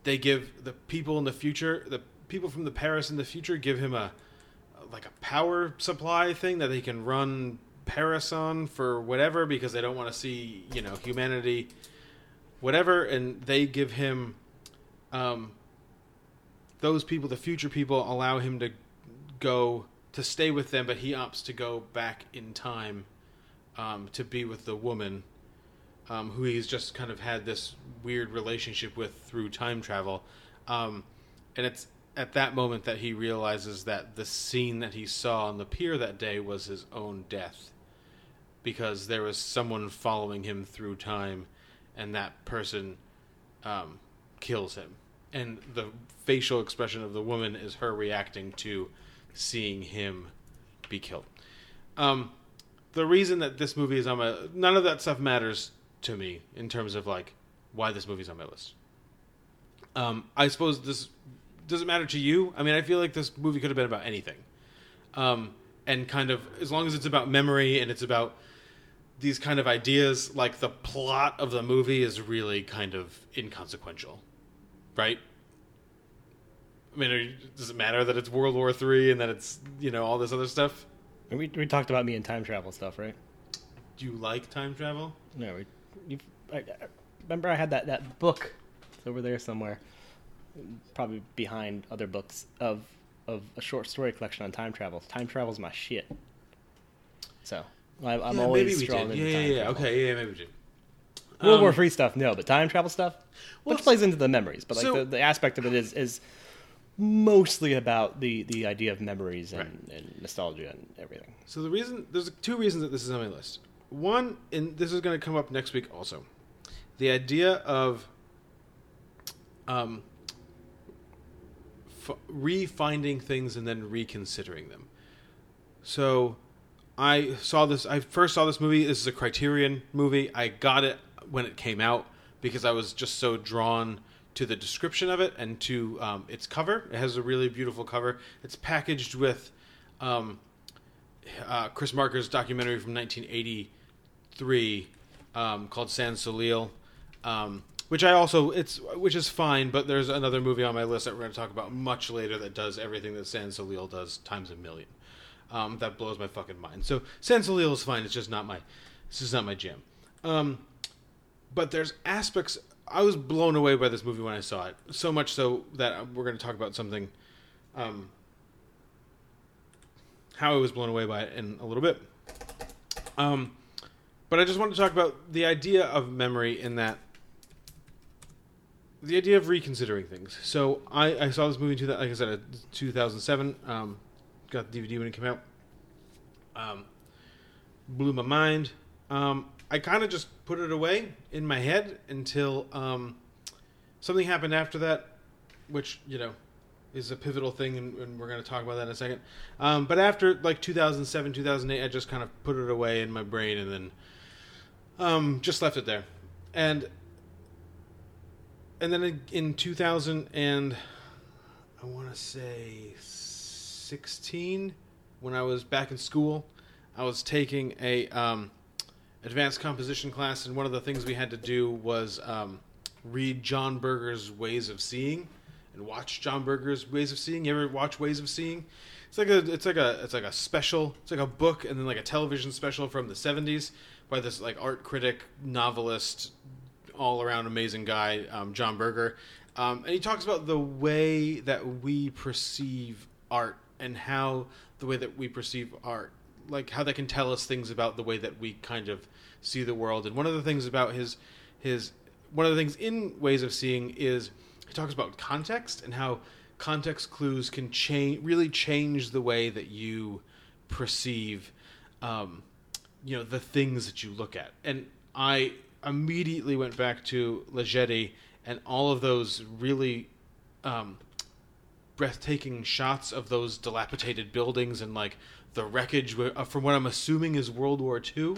they give the people in the future the people from the Paris in the future give him a like a power supply thing that they can run Paris on for whatever because they don't want to see you know humanity whatever. And they give him um those people the future people allow him to go to stay with them but he opts to go back in time um, to be with the woman um, who he's just kind of had this weird relationship with through time travel. Um, and it's at that moment that he realizes that the scene that he saw on the pier that day was his own death. Because there was someone following him through time, and that person um, kills him. And the facial expression of the woman is her reacting to seeing him be killed. Um, the reason that this movie is on my none of that stuff matters to me in terms of like why this movie's on my list. Um, I suppose this doesn't matter to you? I mean, I feel like this movie could have been about anything, um, and kind of as long as it's about memory and it's about these kind of ideas, like the plot of the movie is really kind of inconsequential, right? I mean, are you, does it matter that it's World War Three and that it's you know all this other stuff? We we talked about me and time travel stuff, right? Do you like time travel? No, we. You, I, I remember I had that that book it's over there somewhere, probably behind other books of of a short story collection on time travel. Time travel's my shit. So I, I'm Yeah, always maybe we strong Yeah, time yeah, yeah. travel. Okay, yeah, maybe we did. World Um, War Three stuff, no, but time travel stuff, Well, which plays into the memories. But like so- the, the aspect of it is is mostly about the the idea of memories and, and nostalgia and everything. So the reason there's two reasons that this is on my list. One, and this is going to come up next week also. The idea of um, f- refinding things and then reconsidering them. So I saw this. I first saw this movie. This is a Criterion movie. I got it when it came out because I was just so drawn to the description of it and to um, its cover. It has a really beautiful cover. It's packaged with um, uh, Chris Marker's documentary from 1983 um, called Sans Soleil, um, which I also it's which is fine. But there's another movie on my list that we're going to talk about much later that does everything that Sans Soleil does times a million. Um, that blows my fucking mind. So Sans Soleil is fine. It's just not my this is not my jam. Um, but there's aspects. I was blown away by this movie when I saw it. So much so that we're going to talk about something. Um, how I was blown away by it in a little bit. Um, but I just wanted to talk about the idea of memory in that the idea of reconsidering things. So I, I saw this movie in two, like I said, in 2007. Um, got the DVD when it came out. Um, blew my mind. Um, I kind of just put it away in my head until um, something happened after that, which you know is a pivotal thing, and, and we're going to talk about that in a second. Um, but after like 2007, 2008, I just kind of put it away in my brain, and then um, just left it there. And and then in- in 2000 and I want to say 16, when I was back in school, I was taking a um, advanced composition class, and one of the things we had to do was um, read John Berger's Ways of Seeing and watch John Berger's Ways of Seeing. You ever watch Ways of Seeing? It's like a it's like a it's like a special. It's like a book and then like a television special from the 70s by this like art critic, novelist, all around amazing guy, um, John Berger. Um, and he talks about the way that we perceive art and how the way that we perceive art, like how that can tell us things about the way that we kind of see the world. And one of the things about his his one of the things in ways of seeing is he talks about context and how context clues can change really change the way that you perceive um, you know the things that you look at and i immediately went back to La Jetée and all of those really um, breathtaking shots of those dilapidated buildings and like the wreckage uh, from what I'm assuming is World War II.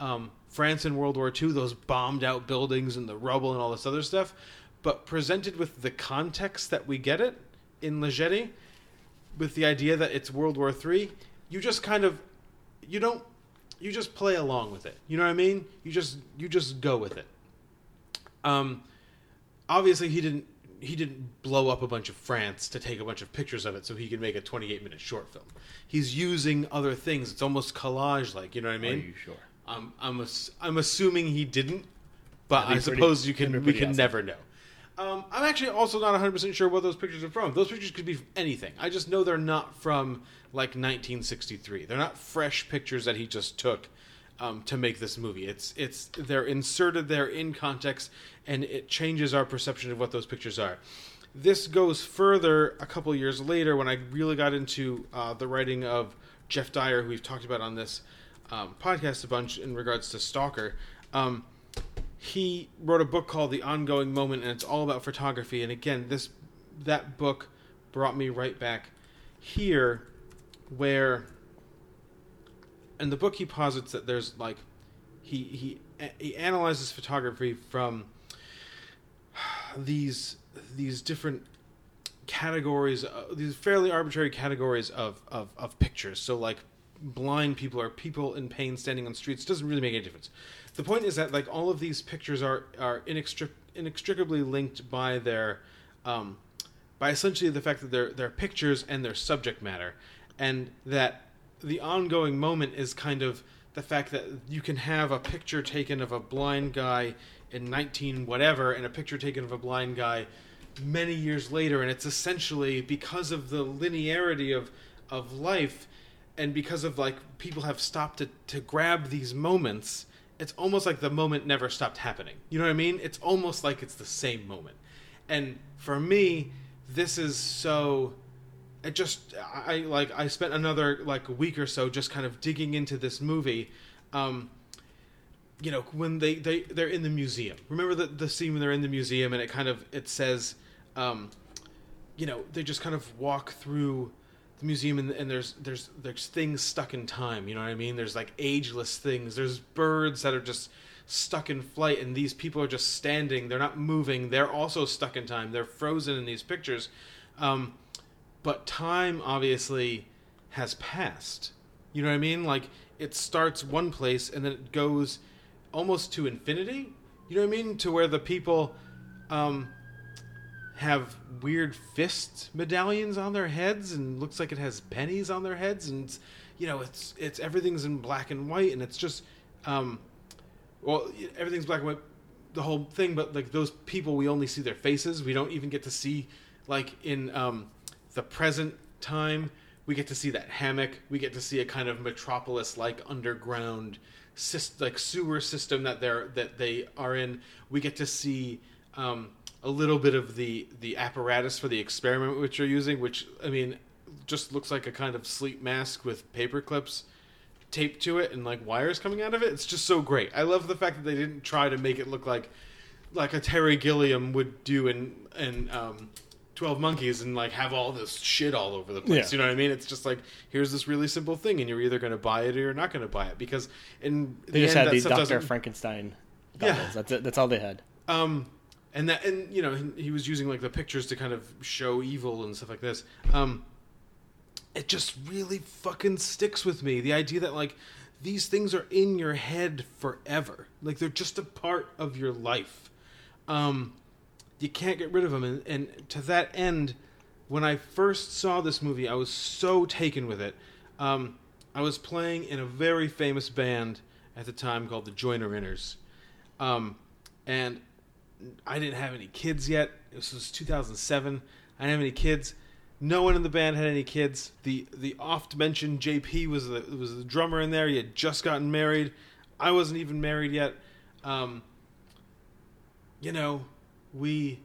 Um, France in World War II, those bombed out buildings and the rubble and all this other stuff, but presented with the context that we get it in La Jetée, with the idea that it's World War III, you just kind of you don't you just play along with it. You know what I mean? You just you just go with it. Um, obviously he didn't he didn't blow up a bunch of France to take a bunch of pictures of it so he could make a 28 minute short film. He's using other things. It's almost collage like, you know what I mean? Are you sure? I'm I'm ass- I'm assuming he didn't, but I pretty- suppose you can we can awesome. never know. Um, I'm actually also not 100 percent sure what those pictures are from. Those pictures could be anything. I just know they're not from like 1963. They're not fresh pictures that he just took um, to make this movie. It's it's they're inserted there in context, and it changes our perception of what those pictures are. This goes further a couple years later when I really got into uh, the writing of Geoff Dyer, who we've talked about on this um, podcast a bunch in regards to Stalker. Um, he wrote a book called The Ongoing Moment, and it's all about photography. And again, this that book brought me right back here, where in the book he posits that there's like he he he analyzes photography from these these different categories uh, these fairly arbitrary categories of, of of pictures so like blind people or people in pain standing on streets doesn't really make any difference. The point is that like all of these pictures are are inextric- inextricably linked by their um, by essentially the fact that they're they're pictures and their subject matter and that the ongoing moment is kind of the fact that you can have a picture taken of a blind guy in 19 whatever and a picture taken of a blind guy many years later and it's essentially because of the linearity of of life and because of like people have stopped to to grab these moments it's almost like the moment never stopped happening you know what i mean it's almost like it's the same moment and for me this is so it just I like I spent another like week or so just kind of digging into this movie. Um, you know when they they they're in the museum. Remember the the scene when they're in the museum and it kind of it says, um, you know, they just kind of walk through the museum and, and there's there's there's things stuck in time. You know what I mean? There's like ageless things. There's birds that are just stuck in flight and these people are just standing. They're not moving. They're also stuck in time. They're frozen in these pictures. Um, but time obviously has passed. You know what I mean? Like it starts one place and then it goes almost to infinity. You know what I mean? To where the people um, have weird fist medallions on their heads and looks like it has pennies on their heads and you know it's it's everything's in black and white and it's just um, well everything's black and white the whole thing but like those people we only see their faces. We don't even get to see like in um, the present time we get to see that hammock. We get to see a kind of metropolis like underground syst- like sewer system that they're that they are in. We get to see um, a little bit of the the apparatus for the experiment which you're using which i mean just looks like a kind of sleep mask with paper clips taped to it and like wires coming out of it it's just so great i love the fact that they didn't try to make it look like like a terry gilliam would do in in um 12 monkeys and like have all this shit all over the place Yeah. you know what i mean it's just like here's this really simple thing and you're either going to buy it or you're not going to buy it because in They the just end, had the Doctor Frankenstein Yeah. goggles. That's it. That's all they had. um and that and you know he, was using like the pictures to kind of show evil and stuff like this. Um it just really fucking sticks with me the idea that like these things are in your head forever. Like they're just a part of your life. Um you can't get rid of them and, and to that end when i first saw this movie i was so taken with it. Um i was playing in a very famous band at the time called the joiner inners. Um and I didn't have any kids yet. This was 2007. I didn't have any kids. No one in the band had any kids. The the oft mentioned JP was the was the drummer in there. He had just gotten married. I wasn't even married yet. Um, you know, we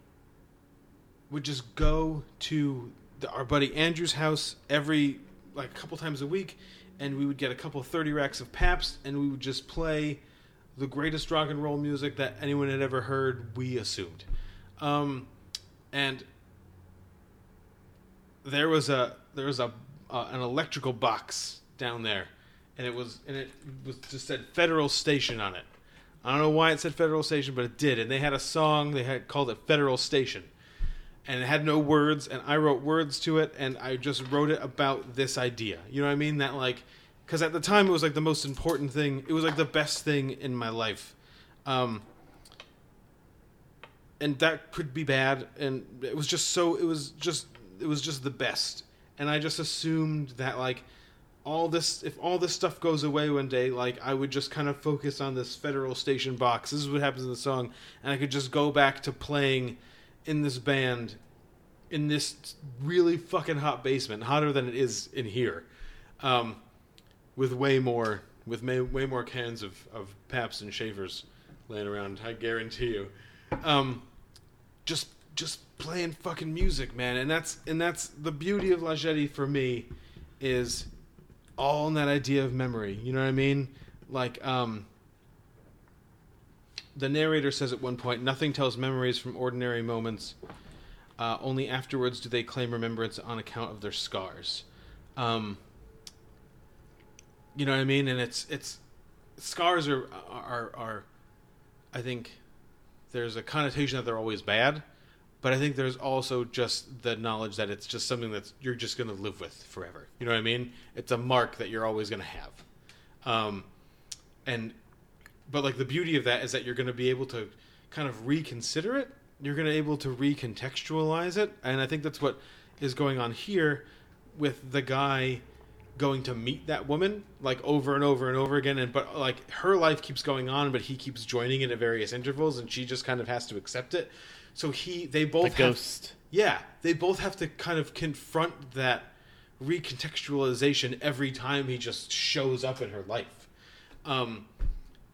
would just go to the, our buddy Andrew's house every like a couple times a week, and we would get a couple thirty racks of Pabst, and we would just play the greatest rock and roll music that anyone had ever heard. We assumed, um, and there was a there was a uh, an electrical box down there, and it was and it was just said Federal Station on it. I don't know why it said Federal Station, but it did. And they had a song they had called it Federal Station, and it had no words. And I wrote words to it, and I just wrote it about this idea. You know what I mean? That like, because at the time it was like the most important thing. It was like the best thing in my life. Um, and that could be bad and it was just so it was just it was just the best and i just assumed that like all this if all this stuff goes away one day like i would just kind of focus on this federal station box this is what happens in the song and i could just go back to playing in this band in this really fucking hot basement hotter than it is in here um, with way more with may, way more cans of of Pabst and shavers laying around i guarantee you um, just just playing fucking music, man. And that's and that's the beauty of La Jetée for me is all in that idea of memory. You know what I mean? Like um the narrator says at one point, nothing tells memories from ordinary moments. Uh, only afterwards do they claim remembrance on account of their scars. Um, you know what I mean? And it's it's scars are are are I think there's a connotation that they're always bad, but I think there's also just the knowledge that it's just something that you're just going to live with forever. You know what I mean? It's a mark that you're always going to have. Um, and but like the beauty of that is that you're going to be able to kind of reconsider it. You're going to be able to recontextualize it, and I think that's what is going on here with the guy going to meet that woman like over and over and over again and but like her life keeps going on but he keeps joining it at various intervals and she just kind of has to accept it. So he they both The have- ghost. yeah they both have to kind of confront that recontextualization every time he just shows up in her life. Um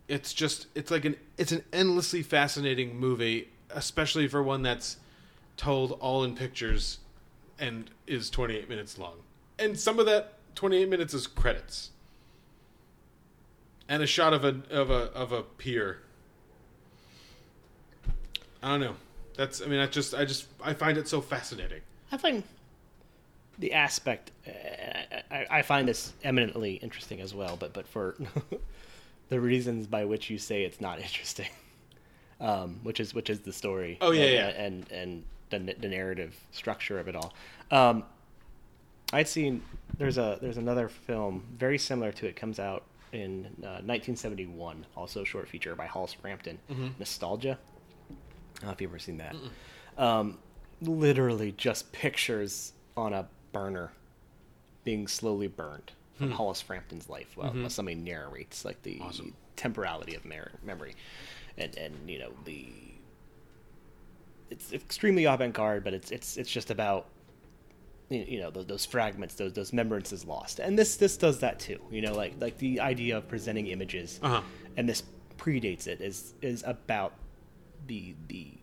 it's just it's like an it's an endlessly fascinating movie especially for one that's told all in pictures and is 28 minutes long. And some of that 28 minutes is credits and a shot of a of a of a pier i don't know that's i mean i just i just i find it so fascinating I find the aspect uh, I, I find this eminently interesting as well, but but for the reasons by which you say it's not interesting, um, which is which is the story. Oh, yeah, and, yeah. and and the, the narrative structure of it all. Um, I'd seen there's a there's another film very similar to it comes out in uh, 1971, also a short feature by Hollis Frampton, Mhm. Nostalgia. I don't know if you've ever seen that. Um, literally just pictures on a burner being slowly burned from Hmm. Hollis Frampton's life while, Mhm. while somebody narrates like the temporality of memory, and and you know the it's extremely avant-garde, but it's it's it's just about you know those, those fragments, those those remembrances lost, and this this does that too. You know, like like the idea of presenting images, Uh-huh. and this predates it is is about the the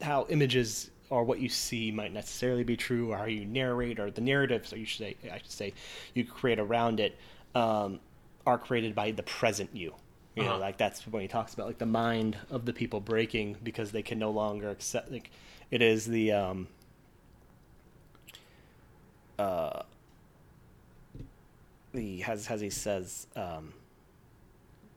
how images or what you see might necessarily be true, or how you narrate, or the narratives, or you should say, I should say, you create around it, um, are created by the present you. You know, Uh-huh. like that's when he talks about like the mind of the people breaking because they can no longer accept. Like, it is the um, uh, the as as he says, um,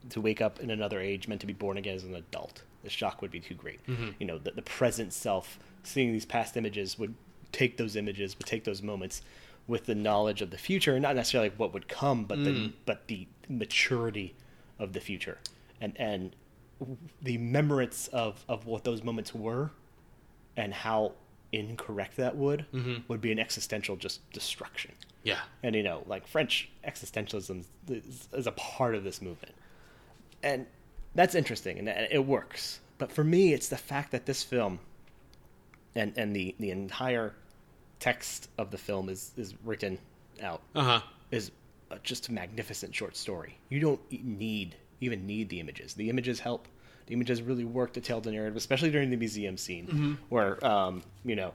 to wake up in another age meant to be born again as an adult. The shock would be too great. Mhm. You know, the, the present self, seeing these past images, would take those images, would take those moments with the knowledge of the future, not necessarily what would come, but the Mm. but the maturity of the future, and and the remembrance of of what those moments were, and how incorrect that would Mhm. would be an existential just destruction. Yeah. And you know, like French existentialism is, is a part of this movement. And that's interesting and it works. But for me, it's the fact that this film and and the the entire text of the film is is written out. Uh-huh. Is a, just a magnificent short story. You don't need even need the images. The images help. The images really work to tell the narrative, especially during the museum scene, Mhm. where um, you know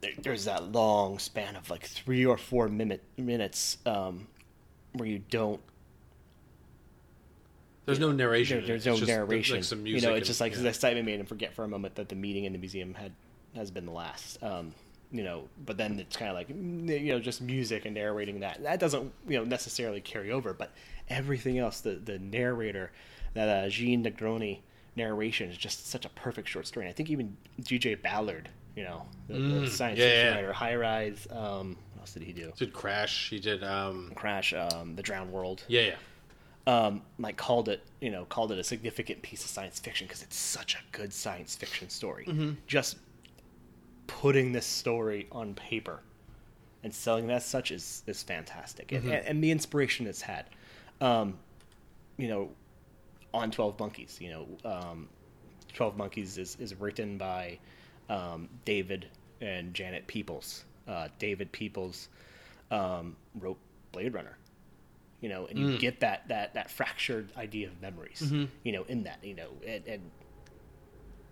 there, there's that long span of like three or four minute, minutes um, where you don't There's no narration. there- there's no It's just, narration. narration. Like some you know, and- it's just like yeah. the excitement made him forget for a moment that the meeting in the museum had has been the last. Um, you know, but then it's kind of like mm, you know just music and narrating that. That doesn't you know necessarily carry over, but everything else, the the narrator, that uh, Jean Negroni narration is just such a perfect short story. And I think even G.J. Ballard, you know, the, the Mm, science yeah, fiction yeah. writer, High Rise. Um, what else did he do? Did Crash. He did. um Crash, um, The Drowned World Yeah, yeah. um, like called it, you know, called it a significant piece of science fiction because it's such a good science fiction story. Just putting this story on paper and selling it as such is is fantastic, and, and, and the inspiration it's had. Um, you know, on Twelve Monkeys, you know, um, Twelve Monkeys is is written by um, David and Janet Peoples. Uh, David Peoples um, wrote Blade Runner you know, and you get that that that fractured idea of memories, you know, in that, you know, and, and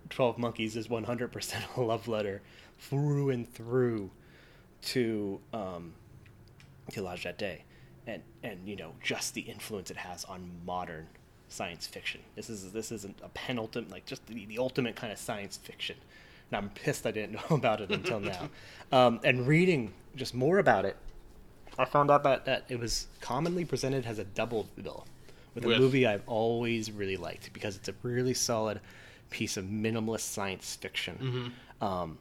Twelve Monkeys is one hundred percent a love letter through and through to um, to La Jetée, and and you know just the influence it has on modern science fiction. This is this isn't a penultimate like just the, the ultimate kind of science fiction. And I'm pissed I didn't know about it until now. Um, and reading just more about it, I found out that, that it was commonly presented as a double bill with a With- movie I've always really liked because it's a really solid piece of minimalist science fiction. Um,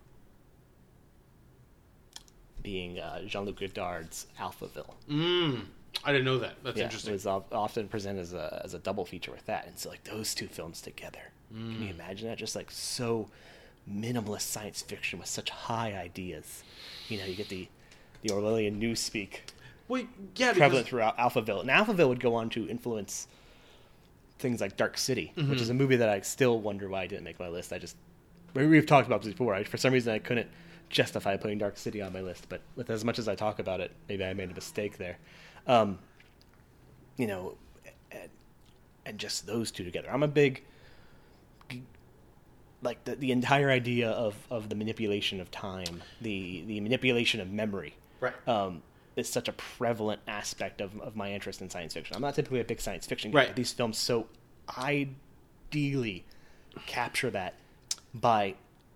being uh, Jean Luc Godard's Alphaville. Mm, I didn't know that. That's Yeah, interesting. It was often presented as a as a double feature with that, and so like those two films together. Can Mm. you imagine that? Just like so minimalist science fiction with such high ideas. You know, you get the the Orwellian newspeak Well, yeah, prevalent because throughout Alphaville, and Alphaville would go on to influence things like Dark City, which Mm-hmm. is a movie that I still wonder why I didn't make my list. I just we- we've talked about this before. I, for some reason, I couldn't justify putting Dark City on my list, but with as much as I talk about it, maybe I made a mistake there. Um, you know, and, and just those two together. I'm a big like the, the entire idea of, of the manipulation of time, the the manipulation of memory, Right. um, is such a prevalent aspect of, of my interest in science fiction. I'm not typically a big science fiction guy, Right. but these films so ideally capture that by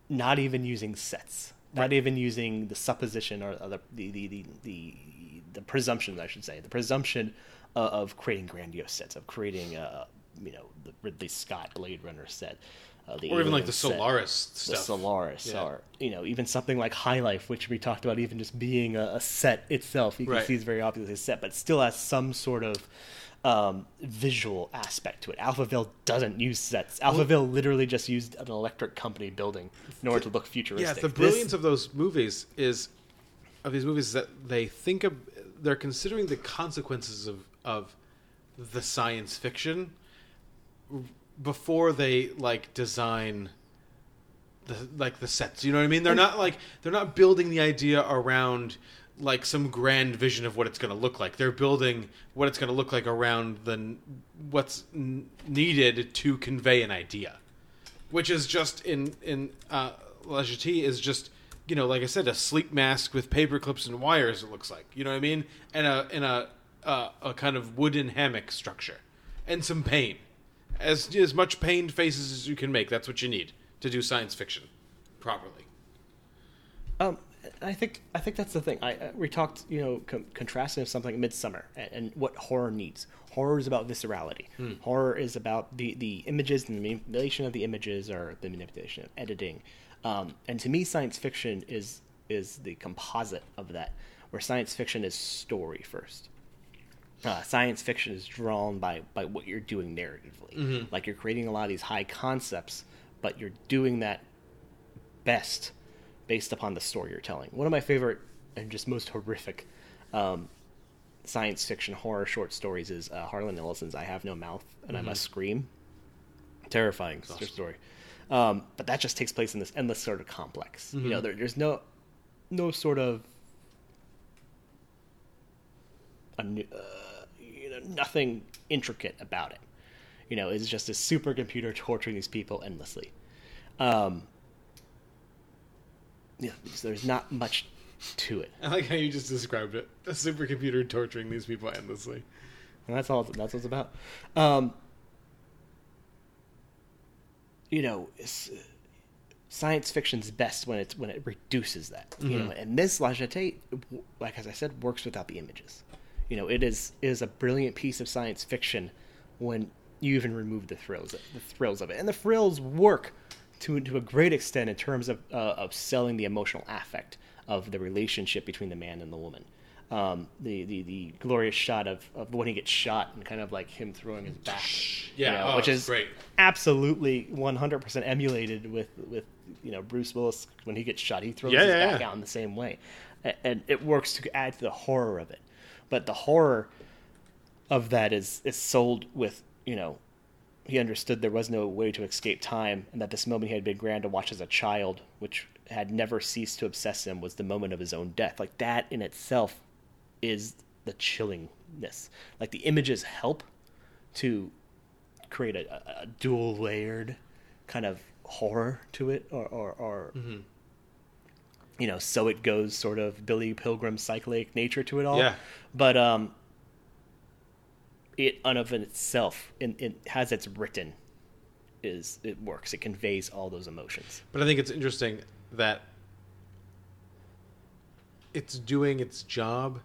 not even using sets, not even using the supposition or, or the, the, the, the, the, the presumption, I should say, the presumption of, of creating grandiose sets, of creating, uh, you know, the Ridley Scott Blade Runner set. Uh, the or even like the set Solaris the stuff. Solaris, Yeah. or you know, even something like High Life, which we talked about, even just being a, a set itself. You can Right. see it's very obviously a set, but still has some sort of um, visual aspect to it. Alphaville doesn't use sets. Alphaville literally just used an electric company building in order to look futuristic. Yeah, the This- brilliance of those movies is of these movies is that they think of they're considering the consequences of of the science fiction before they like design the like the sets. You know what I mean? They're not like they're not building the idea around like some grand vision of what it's going to look like. They're building what it's going to look like around the what's n- needed to convey an idea which is just in in uh, is just you know like I said a sleep mask with paper clips and wires. It looks like you know what I mean, and a in a uh, a kind of wooden hammock structure, and some pain, As as much pained faces as you can make. That's what you need to do science fiction properly. Um, I think I think that's the thing. I uh, we talked, you know, com- contrasting with something like Midsommar and, and what horror needs. Horror is about viscerality. Horror is about the the images and the manipulation of the images or the manipulation of editing. Um, and to me, science fiction is is the composite of that, where science fiction is story first. Uh, science fiction is drawn by by what you're doing narratively. Like you're creating a lot of these high concepts, but you're doing that best based upon the story you're telling. One of my favorite and just most horrific um, science fiction horror short stories is uh, Harlan Ellison's "I Have No Mouth and I Must Scream." Terrifying story, um, but that just takes place in this endless sort of complex. You know, there, there's no no sort of a, new- uh, you know, nothing intricate about it. You know, it's just a supercomputer torturing these people endlessly. Um, yeah, so there's not much to it. I like how you just described it: a supercomputer torturing these people endlessly. And that's all. That's what it's about. Um, you know, science fiction's best when it's when it reduces that. You know, and this La Jetée, like as I said, works without the images. You know, it is it is a brilliant piece of science fiction when you even remove the thrills the thrills of it, and the thrills work to to a great extent in terms of uh, of selling the emotional affect of the relationship between the man and the woman. Um, the, the the glorious shot of, of when he gets shot and kind of like him throwing his back, you Yeah, know, oh, which is great. absolutely 100% emulated with with you know Bruce Willis when he gets shot he throws Yeah, his yeah, back yeah. out in the same way and it works to add to the horror of it but the horror of that is is sold with you know he understood there was no way to escape time and that this moment he had been grand to watch as a child which had never ceased to obsess him was the moment of his own death like that in itself is the chillingness. Like the images help to create a, a- dual layered kind of horror to it or or, or you know so it goes sort of billy pilgrim cyclic nature to it all. Yeah. but um it on of itself in it has its written is it works. It conveys all those emotions. But I think it's interesting that it's doing its job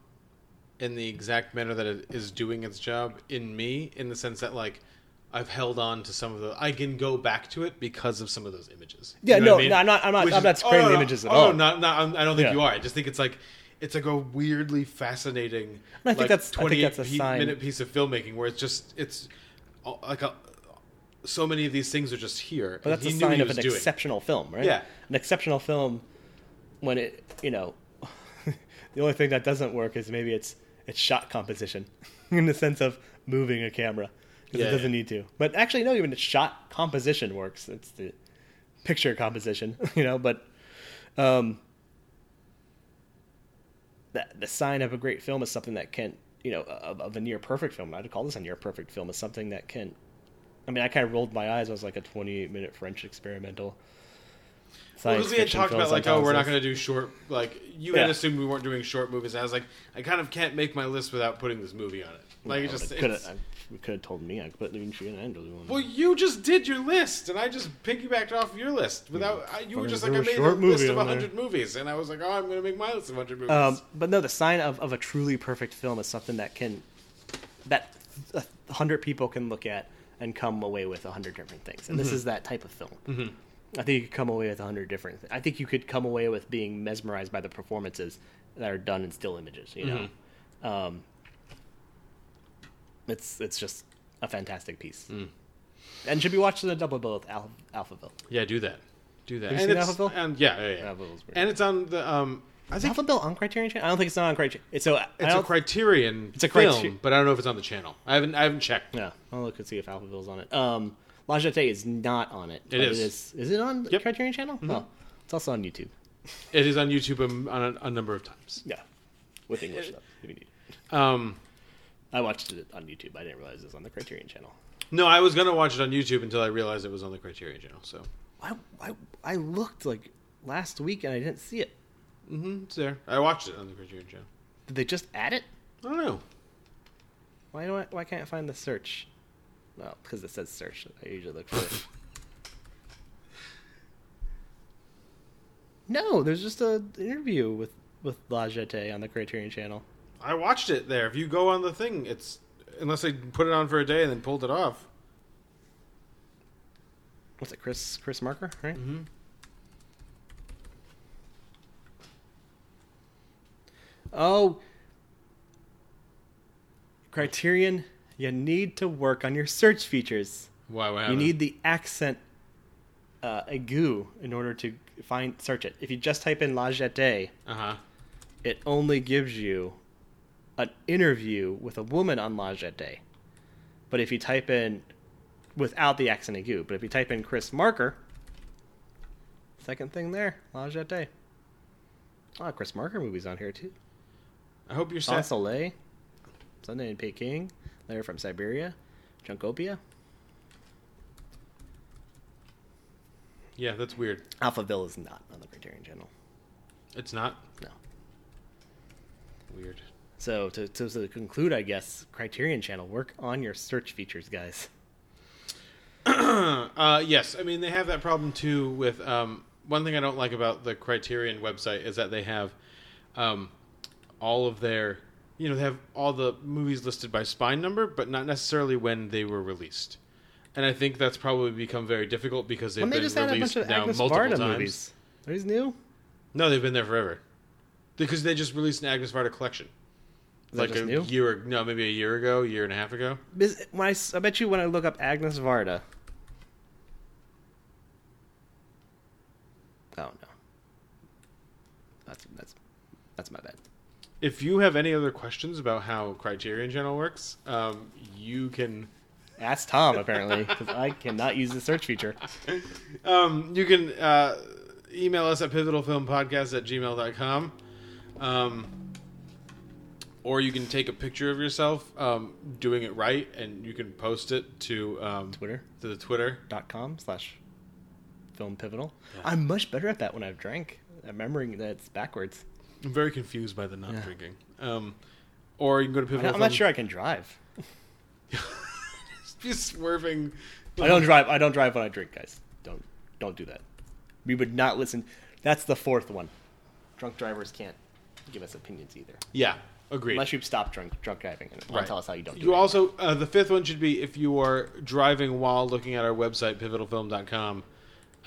in the exact manner that it is doing its job in me, in the sense that like I've held on to some of the. I can go back to it because of some of those images. Yeah, You know no, I mean? no, I'm not- I'm not- Which I'm is- not spraying oh, the images at oh, all. not, not, I'm- I don't think Yeah. you are. I just think it's like it's like a weirdly fascinating. I think like, think 28 that's a pe- sign- minute piece of filmmaking where it's just it's uh, like a. So many of these things are just here. but that's a sign of an doing. exceptional film right Yeah. an exceptional film when it you know the only thing that doesn't work is maybe it's it's shot composition in the sense of moving a camera 'cause Yeah, it doesn't yeah. need to. But actually no even the shot composition works. It's the picture composition you know but um the, the sign of a great film is something that can you know of, of a near perfect film. I'd call this a near perfect film is something that can i mean i kind of rolled my eyes. I was like a 28 minute french experimental because we had talked about like, oh, we're not going to do short. Like you had assumed we weren't doing short movies. I was like, I kind of can't make my list without putting this movie on it. Like it just, coulda- we could have told me I could put and Angelo on. well, you just did your list, and I just piggybacked off your list without. I, you were just like, I made a short list of hundred movies, and I was like, oh, I'm going to make my list of hundred movies. Um, but no, the sign of, of a truly perfect film is something that can that a hundred people can look at and come away with a hundred different things. And Mm-hmm. this is that type of film. I think you could come away with a hundred different. Th- I think you could come away with being mesmerized by the performances that are done in still images. You know, Mm-hmm. um, it's it's just a fantastic piece, Mm. and should be watched in a double bill with Al- Alphaville. yeah, do that, do that. Have you and seen Alphaville? And yeah, yeah, yeah. Alphaville's and it's on the. Um, I think Alphaville on Criterion Channel? I don't think it's not on Criterion. It's so it's a Criterion It's a film, Criter- but I don't know if it's on the channel. I haven't. I haven't checked. Yeah, I'll look and see if Alphaville's on it. Um, La Jetée is not on it. It is. It is. Is it on the Yep. Criterion Channel? Oh, it's also on YouTube. It is on YouTube a, on a, a number of times. Yeah, with English stuff if you need. Um, I watched it on YouTube. I didn't realize it was on the Criterion Channel. no, I was gonna watch it on YouTube until I realized it was on the Criterion channel. So I, I, I looked like last week and I didn't see it. Mm-hmm. it's there. I watched it on the Criterion channel. Did they just add it? I don't know. Why do I, why can't I find the search? Well, because it says search. I usually look for it. no, there's just a interview with with La Jetée on the Criterion Channel. I watched it there. If you go on the thing, it's unless they put it on for a day and then pulled it off. What's it, Chris Chris Marker, right? Mm-hmm. Oh, Criterion, you need to work on your search features. Why? You need the accent uh, aigu in order to find search it. If you just type in La Jetée, Uh huh. it only gives you an interview with a woman on La Jetée. But if you type in without the accent aigu, but if you type in Chris Marker, second thing there, La Jetée. Oh, Chris Marker movies on here too. I hope you're set. Soleil, Sunday in Peking, From Siberia, Junkopia. Yeah, that's weird. Alphaville is not on the Criterion Channel. It's not No. weird. So to, to, to conclude, I guess Criterion Channel, work on your search features, guys. Uh, yes, I mean they have that problem too. With um, one thing I don't like about the Criterion website is that they have um, all of their, you know, they have all the movies listed by spine number, but not necessarily when they were released. And I think that's probably become very difficult because they've they been a released bunch of now Agnes multiple Varda times. movies. Are these new? No, they've been there forever. Because they just released an Agnes Varda collection. Is that like a new? year, no, maybe a year ago, year and a half ago. When I, I bet you when I look up Agnes Varda. Oh no. That's that's that's my bad. If you have any other questions about how Criterion Channel works, um, you can Ask Tom apparently because I cannot use the search feature. um, you can uh, email us at pivotalfilmpodcast at gmail.com. Um, or you can take a picture of yourself um, doing it right and you can post it to um, Twitter to the Twitter. dot com slash film pivotal. I'm much better at that when I've drank. Remembering that it's backwards. I'm very confused by the not drinking. Um, or you can go to I Pivotal am not sure I can drive. Be swerving. I don't drive. I don't drive when I drink, guys. Don't don't do that. We would not listen. That's the fourth one. Drunk drivers can't give us opinions either, Yeah, agreed. unless you stop drunk drunk driving and Right. tell us how you don't. Do You it also uh, the fifth one should be if you are driving while looking at our website pivotalfilm.com.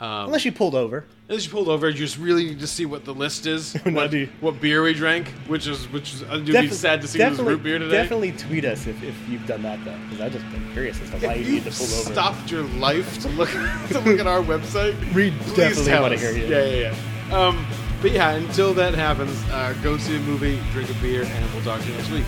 Um, unless you pulled over. Unless you pulled over, you just really need to see what the list is. What, what beer we drank, which is which is. I'd be Defi- sad to see was root beer today. Definitely tweet us if, if you've done that though, because I've just been curious as to why you need to pull over. stopped your life to look to look at our website, We definitely tell wanna hear you. Yeah, yeah, yeah. Um, but yeah, until that happens, uh, go see a movie, drink a beer, and we'll talk to you next week.